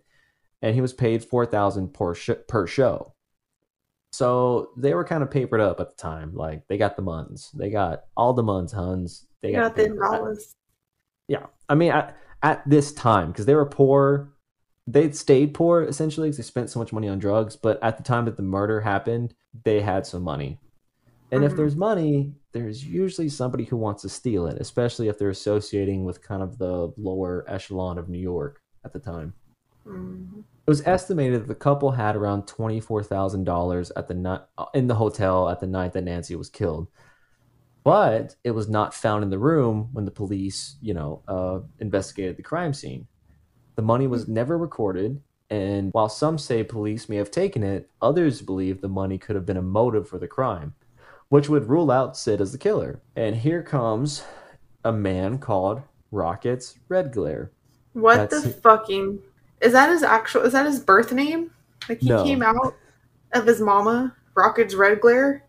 And he was paid four thousand per sh- per show. So they were kind of papered up at the time. Like they got the muns, they got all the muns, huns. They got got the the dollars. Yeah, I mean, at, at this time, because they were poor, they stayed poor essentially because they spent so much money on drugs. But at the time that the murder happened, they had some money. And if Mhm. there's money, there's usually somebody who wants to steal it, especially if they're associating with kind of the lower echelon of New York at the time. Mhm. It was estimated that the couple had around twenty four thousand dollars at the night in the hotel at the night that Nancy was killed, but it was not found in the room when the police, you know, uh, investigated the crime scene. The money was mm. never recorded, and while some say police may have taken it, others believe the money could have been a motive for the crime, which would rule out Sid as the killer. And here comes a man called Rockets Red Glare. What That's- the fucking is that his actual? Is that his birth name? Like he No. came out of his mama, Rocket's Red Glare.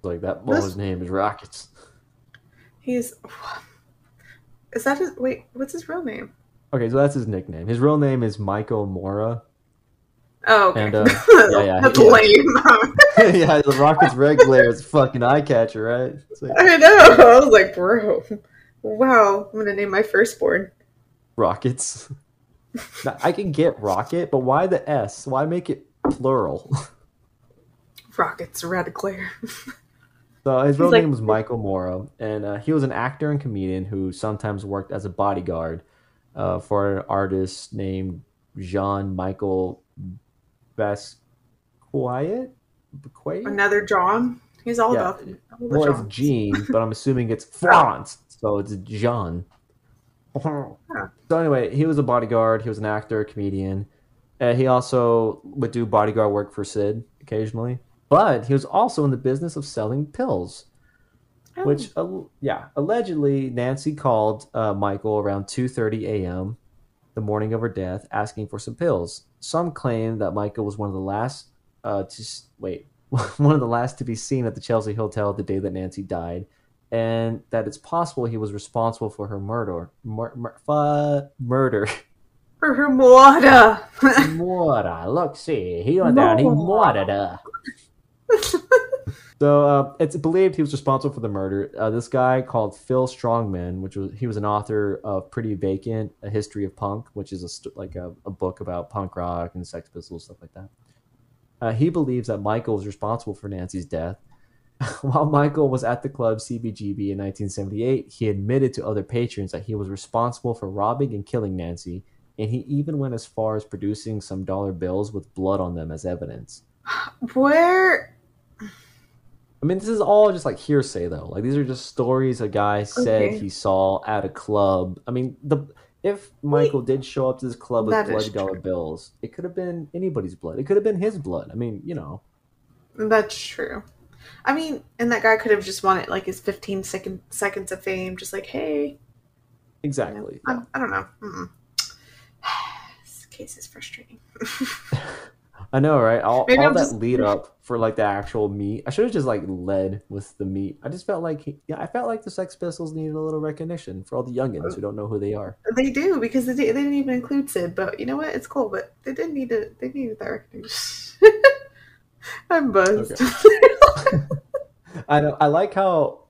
Like that, This- name is Rockets. He's is that his? Wait, what's his real name? Okay, so that's his nickname. His real name is Michael Morra. Oh, okay. And, uh, yeah, yeah, that's yeah. lame. yeah, the Rocket's red glare is fucking eye catcher, right? It's like, I know. I was like, bro, wow. I'm gonna name my firstborn. rockets. Now, I can get rocket, but why the S? Why make it plural? Rockets red glare. So his real like- name was Michael Morra, and uh, he was an actor and comedian who sometimes worked as a bodyguard uh, for an artist named Jean Michael Basquiat. Basquiat? Another John. He's all Yeah. about Well, it's Jean, but I'm assuming it's France, so it's Jean. So anyway, he was a bodyguard. He was an actor, comedian. Uh, he also would do bodyguard work for Sid occasionally, but he was also in the business of selling pills. Oh. Which, uh, yeah, allegedly Nancy called uh, Michael around 2:30 a.m. the morning of her death, asking for some pills. Some claim that Michael was one of the last uh, to wait, one of the last to be seen at the Chelsea Hotel the day that Nancy died, and that it's possible he was responsible for her murder. Mur- mur- fu- murder. For her water. Murder. Look, see, he went down. He murdered her. So uh, it's believed he was responsible for the murder. Uh, this guy called Phil Strongman, which was he was an author of Pretty Vacant: A History of Punk, which is a st- like a, a book about punk rock and Sex Pistols stuff like that. Uh, he believes that Michael was responsible for Nancy's death. While Michael was at the club CBGB in 1978, he admitted to other patrons that he was responsible for robbing and killing Nancy, and he even went as far as producing some dollar bills with blood on them as evidence. Where I mean, this is all just like hearsay, though. Like these are just stories a guy said Okay. he saw at a club. I mean, the if Michael did show up to this club with blood dollar bills, it could have been anybody's blood. It could have been his blood. I mean, you know, That's true. I mean, and that guy could have just wanted like his 15 second seconds of fame, just like, hey. you know, exactly. I, I don't know. Mm-mm. this case is frustrating. I know, right? All, Maybe all I'm that just- lead up for like the actual meat. I should have just like led with the meat. I just felt like, he, yeah, I felt like the Sex Pistols needed a little recognition for all the youngins who don't know who they are. They do because they, they didn't even include Sid, but you know what? It's cool, but they didn't need to. They needed that recognition. I'm buzzed. I know. I like how.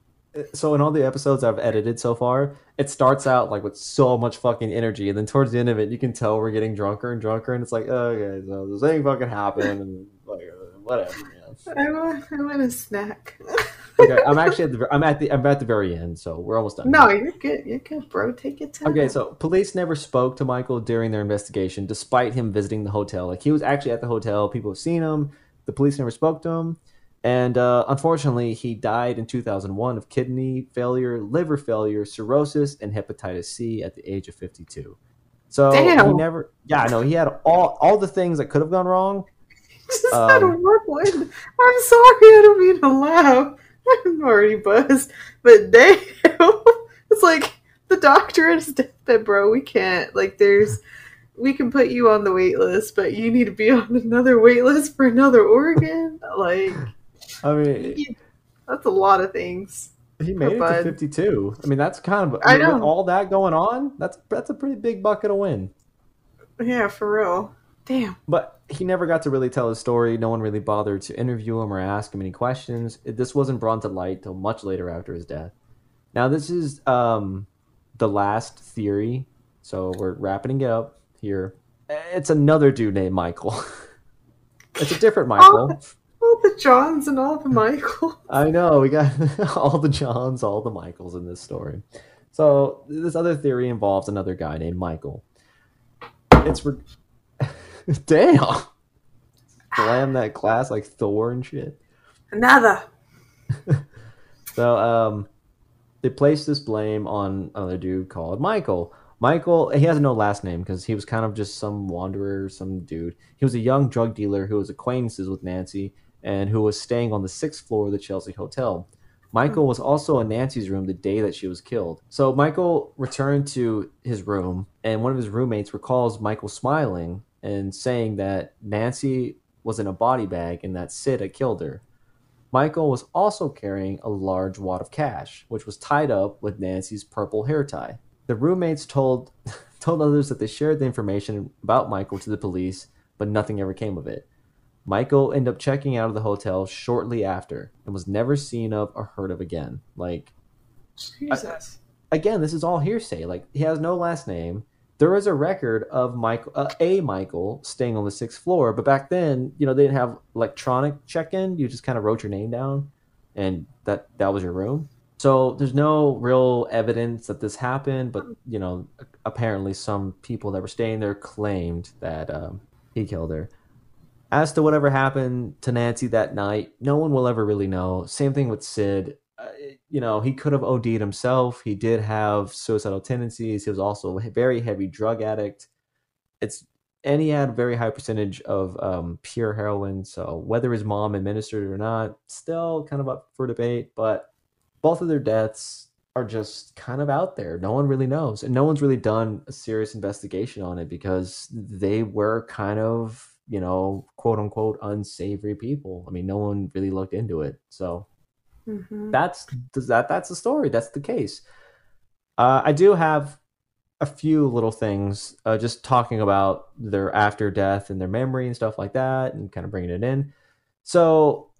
So in all the episodes I've edited so far, it starts out like with so much fucking energy, and then towards the end of it, you can tell we're getting drunker and drunker, and it's like, oh, okay, so this thing fucking happened, and like uh, whatever. I want, I want a snack. Okay, I'm actually at the I'm at the I'm at the very end, so we're almost done. no, you're good. You're good, bro. Take your time. Okay, so police never spoke to Michael during their investigation, despite him visiting the hotel. Like he was actually at the hotel. People have seen him. The police never spoke to him, and uh, unfortunately, he died in 2001 of kidney failure, liver failure, cirrhosis, and hepatitis C at the age of 52. So he never. Yeah, I know. He had all all the things that could have gone wrong. just had a Um, one. I'm sorry, I don't mean to laugh. I'm already buzzed, but damn, it's like the doctor is deathbed, bro. We can't like. There's, we can put you on the wait list, but you need to be on another wait list for another organ. Like I mean, that's a lot of things. he made it to 52. I mean, that's kind of. I I mean, with all that going on, that's that's a pretty big bucket of win. Yeah, for real. Damn. But he never got to really tell his story. No one really bothered to interview him or ask him any questions. This wasn't brought to light till much later after his death. Now, this is um, the last theory, so we're wrapping it up here. It's another dude named Michael. it's a different Michael. All the Johns and all the Michaels. I know we got all the Johns, all the Michaels in this story. So this other theory involves another guy named Michael. It's re- damn. Slam that glass like Thor and shit. Another. So um, they placed this blame on another dude called Michael. Michael, he has no last name because he was kind of just some wanderer, some dude. He was a young drug dealer who was acquaintances with Nancy and who was staying on the sixth floor of the Chelsea Hotel. Michael was also in Nancy's room the day that she was killed. So Michael returned to his room, and one of his roommates recalls Michael smiling and saying that Nancy was in a body bag and that Sid had killed her. Michael was also carrying a large wad of cash, which was tied up with Nancy's purple hair tie. The roommates told told others that they shared the information about Michael to the police, but nothing ever came of it. Michael ended up checking out of the hotel shortly after and was never seen of or heard of again. Like, Jesus. again, this is all hearsay. Like, he has no last name. There is a record of Michael, uh, a Michael, staying on the sixth floor, but back then, you know, they didn't have electronic check-in. You just kind of wrote your name down, and that that was your room. So there's no real evidence that this happened, but you know, apparently some people that were staying there claimed that um, he killed her. As to whatever happened to Nancy that night, no one will ever really know. Same thing with Sid. Uh, you know, he could have OD'd himself. He did have suicidal tendencies. He was also a very heavy drug addict. It's and he had a very high percentage of um, pure heroin. So whether his mom administered it or not, still kind of up for debate. But both of their deaths are just kind of out there. No one really knows, and no one's really done a serious investigation on it because they were kind of you know quote unquote unsavory people. I mean, no one really looked into it. So Mhm. that's that that's the story that's the case uh, i do have a few little things uh, just talking about their after death and their memory and stuff like that and kind of bringing it in so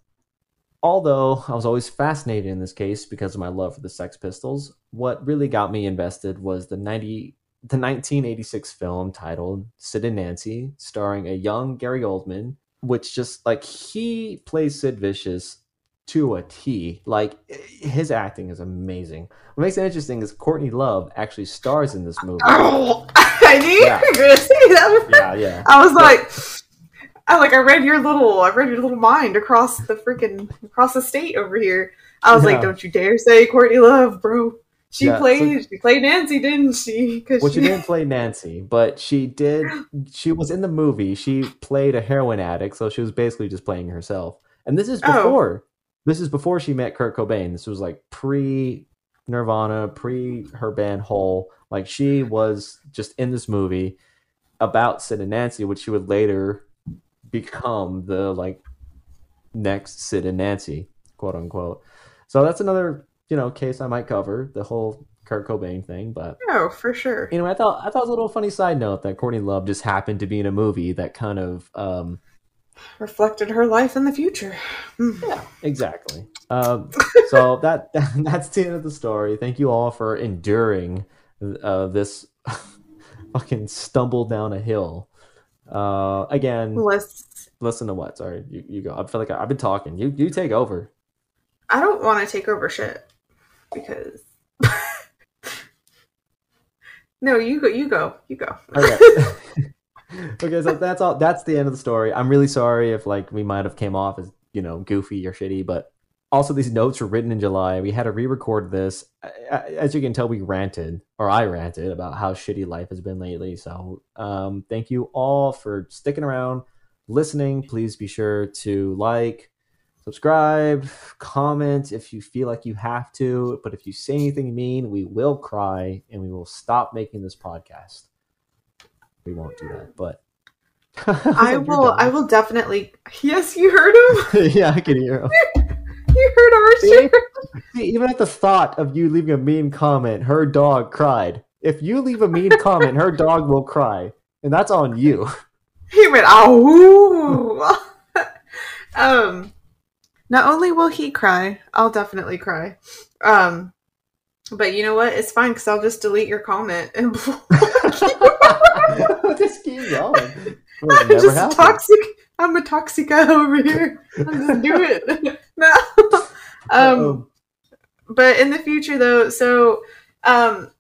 although i was always fascinated in this case because of my love for the sex pistols what really got me invested was the 90 the 1986 film titled sid and nancy starring a young gary oldman which just like he plays sid vicious to a T. Like his acting is amazing. What makes it interesting is Courtney Love actually stars in this movie. Oh, I knew Yeah. you were gonna say that. Yeah, yeah. I was like, I like I read your little, I read your little mind across the freaking across the state over here. I was Yeah. like, don't you dare say Courtney Love, bro. She Yeah, played, she played Nancy, didn't she? Well, she she, didn't play Nancy, but she did. She was in the movie. She played a heroin addict, so she was basically just playing herself. And this is Oh. before. This is before she met Kurt Cobain. This was like pre Nirvana, pre her band Hole. Like she was just in this movie about Sid and Nancy, which she would later become the like next Sid and Nancy, quote unquote. So that's another you know case I might cover the whole Kurt Cobain thing, but Oh, for sure. Anyway, I thought I thought it was a little funny side note that Courtney Love just happened to be in a movie that kind of um Reflected her life in the future. Mm. yeah exactly um so that that's the end of the story. Thank you all for enduring uh, this fucking stumble down a hill. Uh, again, Let's, listen to what? Sorry, you, you go. I feel like I, I've been talking. You you take over. I don't want to take over shit because. no, you go. You go. You go. Okay. okay, so that's all. That's the end of the story. I'm really sorry if like we might have came off as you know goofy or shitty, but also these notes were written in July. We had to re-record this. As you can tell, we ranted or I ranted about how shitty life has been lately. So um, thank you all for sticking around, listening. Please be sure to like, subscribe, comment if you feel like you have to. But if you say anything mean, we will cry and we will stop making this podcast we won't do that. But I will. I will definitely. Yes, you heard him. yeah, I can hear. him. You heard Archie. See, even at the thought of you leaving a mean comment, her dog cried. If you leave a mean comment, her dog will cry, and that's on you. He went, oh. um, not only will he cry, I'll definitely cry. Um, but you know what? It's fine because I'll just delete your comment and just keep going. I'm just happen. toxic. I'm a toxic guy over here. I'll just do it. no. Um, Um, but in the future though so um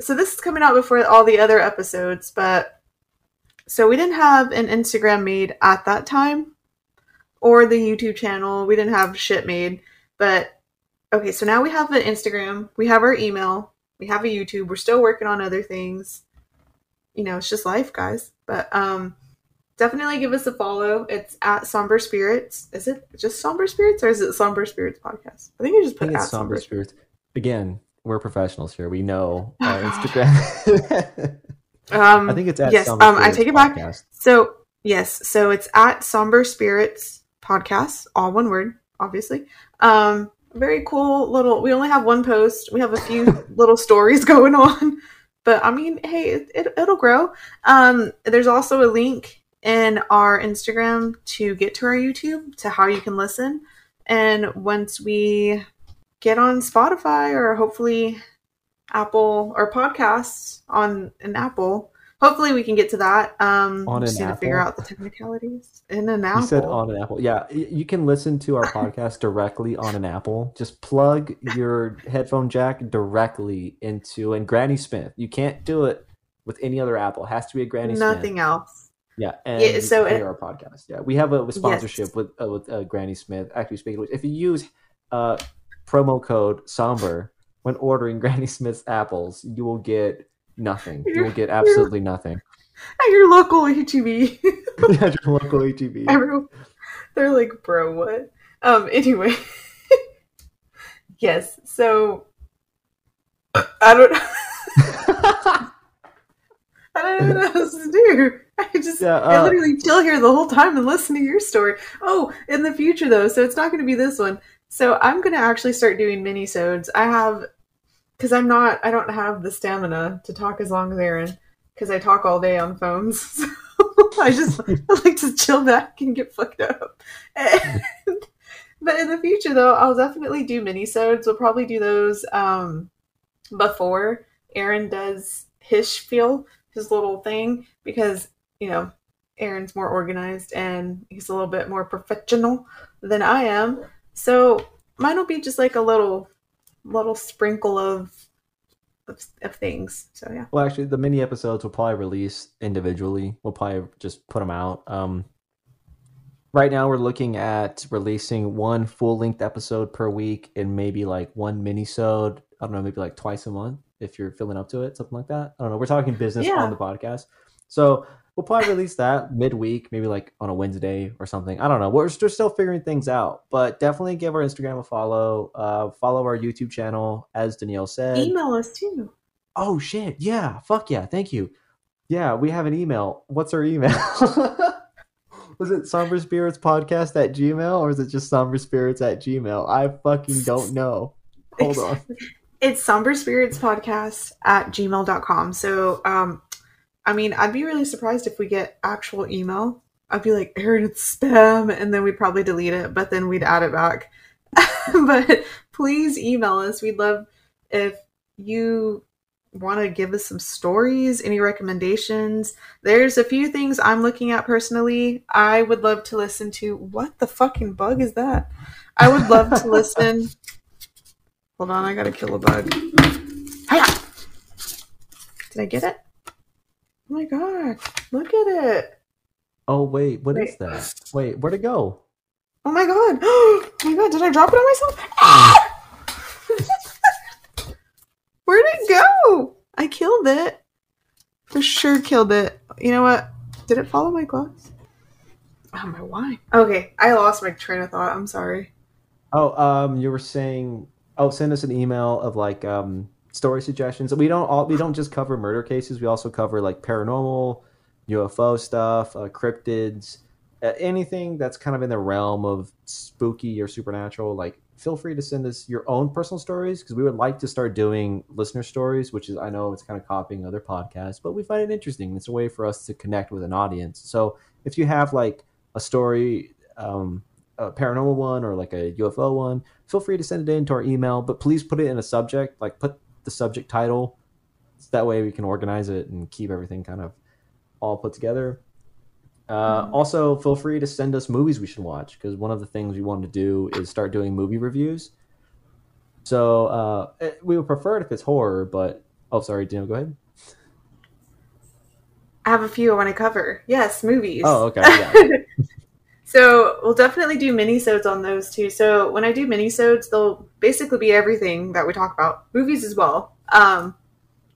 so this is coming out before all the other episodes but so we didn't have an instagram made at that time or the youtube channel we didn't have shit made but okay so now we have an instagram we have our email we have a youtube we're still working on other things you know it's just life guys but um definitely give us a follow it's at somber spirits is it just somber spirits or is it somber spirits podcast i think i just put at somber spirits. Again, we're professionals here. We know our Instagram. Um, I think it's at yes. Somber Um, I take it back. Podcast. So yes, so it's at Somber Spirits Podcast, all one word, obviously. Um, very cool little. We only have one post. We have a few little stories going on, but I mean, hey, it, it, it'll grow. Um, there's also a link in our Instagram to get to our YouTube to how you can listen. And once we get on Spotify or hopefully Apple or podcasts on an Apple, hopefully we can get to that. Um, On just need to figure out the technicalities in an Apple. You said on an Apple. Yeah, you can listen to our podcast directly on an Apple. Just plug your headphone jack directly into and Granny Smith. You can't do it with any other Apple. It has to be a Granny Smith. Nothing else. Yeah, and Yeah, so it- our podcast. Yeah, we have a sponsorship Yes. with uh, with uh, Granny Smith. Actually, speaking which, if you use uh, promo code Somber when ordering Granny Smith's apples, you will get nothing. You will get absolutely nothing. At your local HEB. yeah, your local HEB. Everyone, they're like, bro, what? Um, anyway. yes, so I don't I don't know what else to do. I just Yeah, I uh, literally chill here the whole time and listen to your story. Oh, in the future though, so it's not gonna be this one. So I'm gonna actually start doing mini sodes. I have because I'm not I don't have the stamina to talk as long as Aaron because I talk all day on phones. So I just I like to chill back and get fucked up. And, but in the future though, I'll definitely do mini sodes. We'll probably do those um before Aaron does his spiel, his little thing, because you know Aaron's more organized and he's a little bit more professional than I am. So mine will be just like a little little sprinkle of of, of things. So yeah. Well, actually, the mini episodes will probably release individually. We'll probably just put them out. Um, right now, we're looking at releasing one full length episode per week and maybe like one mini sode. I don't know, maybe like twice a month if you're filling up to it, something like that. I don't know. We're talking business Yeah. on the podcast, so we'll probably release that midweek, maybe like on a Wednesday or something. I don't know. We're just still figuring things out, but definitely give our Instagram a follow. Uh, follow our YouTube channel, as Danielle said. Email us too. Oh shit! Yeah, fuck yeah! Thank you. Yeah, we have an email. What's our email? Was it somber spirits podcast at gmail or is it just somber spirits at gmail? I fucking don't know. Hold on. It's somber spirits podcast at gmail.com. So um I mean I'd be really surprised if we get actual email. I'd be like, Aaron, it's spam, and then we'd probably delete it, but then we'd add it back. but please email us. We'd love if you want to give us some stories, any recommendations. There's a few things I'm looking at personally. I would love to listen to. What the fucking bug is that? I would love to listen. Hold on, I gotta kill a bug. Hiya! Did I get it? Oh my god, look at it. Oh wait, what is Wait. that? Wait, where'd it go? Oh my god. Oh my god, did I drop it on myself? Ah! Where'd it go? I killed it. For sure killed it. You know what? Did it follow my glass? Oh my why? Okay, I lost my train of thought. I'm sorry. Oh, um, you were saying. Oh, send us an email of like um story suggestions. We don't all we don't just cover murder cases. We also cover like paranormal, UFO stuff, uh, cryptids, uh, anything that's kind of in the realm of spooky or supernatural. Like, feel free to send us your own personal stories because we would like to start doing listener stories, which is I know it's kind of copying other podcasts, but we find it interesting. It's a way for us to connect with an audience. So if you have like a story. Um, a paranormal one or like a UFO one, feel free to send it in to our email, but please put it in a subject, like put the subject title. So that way we can organize it and keep everything kind of all put together. Uh, Mhm. Also, feel free to send us movies we should watch because one of the things we want to do is start doing movie reviews. So uh, it- we would prefer it if it's horror, but oh, sorry, Dino, go ahead. I have a few I want to cover. Yes, movies. Oh, okay, yeah. So we'll definitely do mini-sodes on those too. So when I do mini-sodes, they'll basically be everything that we talk about. Movies as well. Um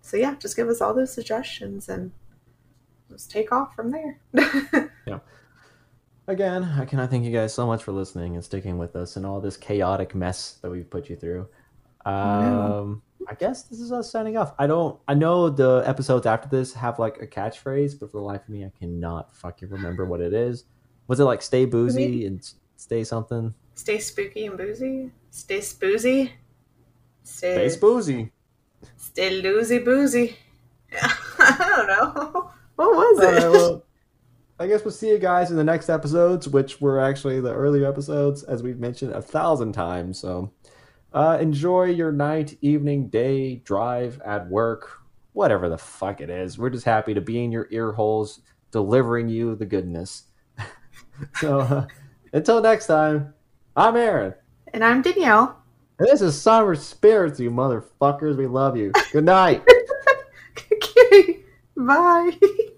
so yeah, just give us all those suggestions and let's take off from there. Yeah. Again, I cannot thank you guys so much for listening and sticking with us and all this chaotic mess that we've put you through. Um, I guess this is us signing off. I don't. I know the episodes after this have like a catchphrase, but for the life of me, I cannot fucking remember what it is. Was it like "stay boozy" and "stay something"? Stay spooky and boozy. Stay spoozy. Stay Stay, boozy. stay loosey boozy. I don't know. What was All it? right, well, I guess we'll see you guys in the next episodes, which were actually the earlier episodes, as we've mentioned a thousand times. So uh, enjoy your night, evening, day, drive at work, whatever the fuck it is. We're just happy to be in your ear holes, delivering you the goodness. So uh, until next time, I'm Aaron. And I'm Danielle. And this is Somber Spirits, you motherfuckers. We love you. Good night. okay. Bye.